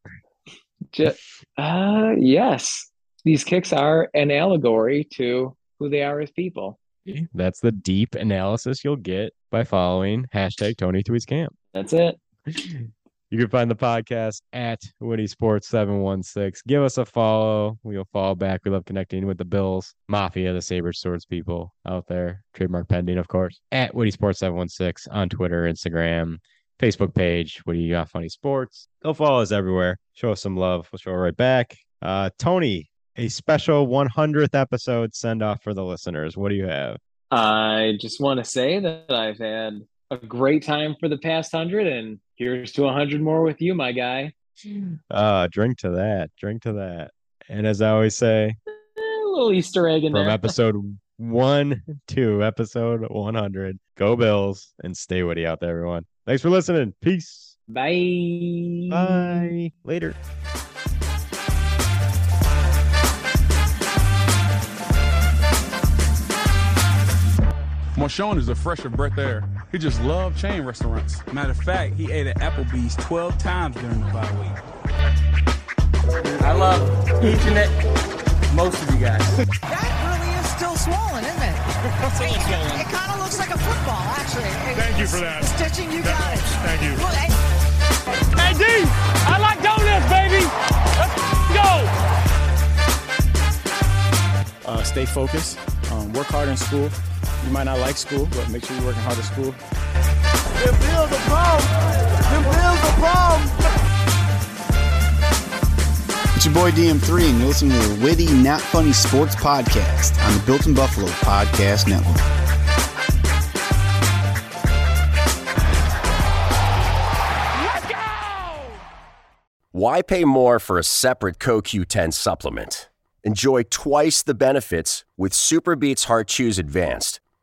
Ju- uh, yes, these kicks are an allegory to who they are as people. That's the deep analysis you'll get by following hashtag Tony Tweets Camp. That's it. <laughs> You can find the podcast at Witty Sports 716. Give us a follow. We'll follow back. We love connecting with the Bills, Mafia, the Saber Swords people out there. Trademark pending, of course. At Witty Sports 716 on Twitter, Instagram, Facebook page, Witty Not Funny Sports. Go follow us everywhere. Show us some love. We'll show it right back. Uh, Tony, a special 100th episode send off for the listeners. What do you have? I just want to say that I've had a great time for the past hundred, and here's to a hundred more with you, my guy. Uh, drink to that. Drink to that. And as I always say, a little Easter egg in from there. episode one to episode 100, go Bills and stay witty out there, everyone. Thanks for listening. Peace. Bye. Bye. Later. Marshawn is a fresh of breath air. He just loved chain restaurants. Matter of fact, he ate at Applebee's 12 times during the bye week. I love each and every, most of you guys. That really is still swollen, isn't it? Still swollen. It kind of looks like a football, actually. Thank you for that. The stitching, you got it. Thank you. Well, hey, Hey, D, I like donuts, baby. Let's go. Uh, stay focused. Um, work hard in school. You might not like school, but make sure you're working hard at school. Them bills are problem. Them bills are problem. It's your boy DM3, and you're listening to the Witty, Not Funny Sports Podcast on the Built in Buffalo Podcast Network. Let's go! Why pay more for a separate CoQ10 supplement? Enjoy twice the benefits with SuperBeets Heart Chews Advanced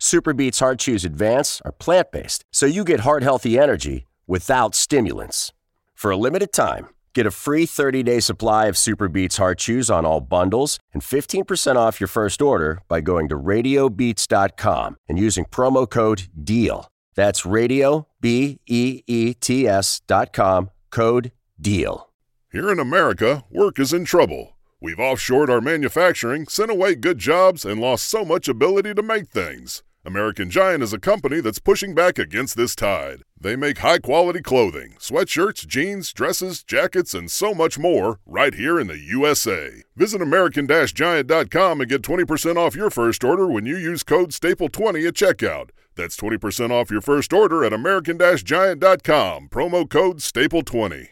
SuperBeets Heart Chews Advance are plant based, so you get heart healthy energy without stimulants. For a limited time, get a free 30 day supply of SuperBeets Heart Chews on all bundles and 15% off your first order by going to radiobeets.com and using promo code DEAL. That's radio, B E E T S dot com, code DEAL. Here in America, work is in trouble. We've offshored our manufacturing, sent away good jobs, and lost so much ability to make things. American Giant is a company that's pushing back against this tide. They make high quality clothing, sweatshirts, jeans, dresses, jackets, and so much more right here in the USA. Visit American Giant.com and get 20% off your first order when you use code STAPLE20 at checkout. That's 20% off your first order at American Giant.com, promo code STAPLE20.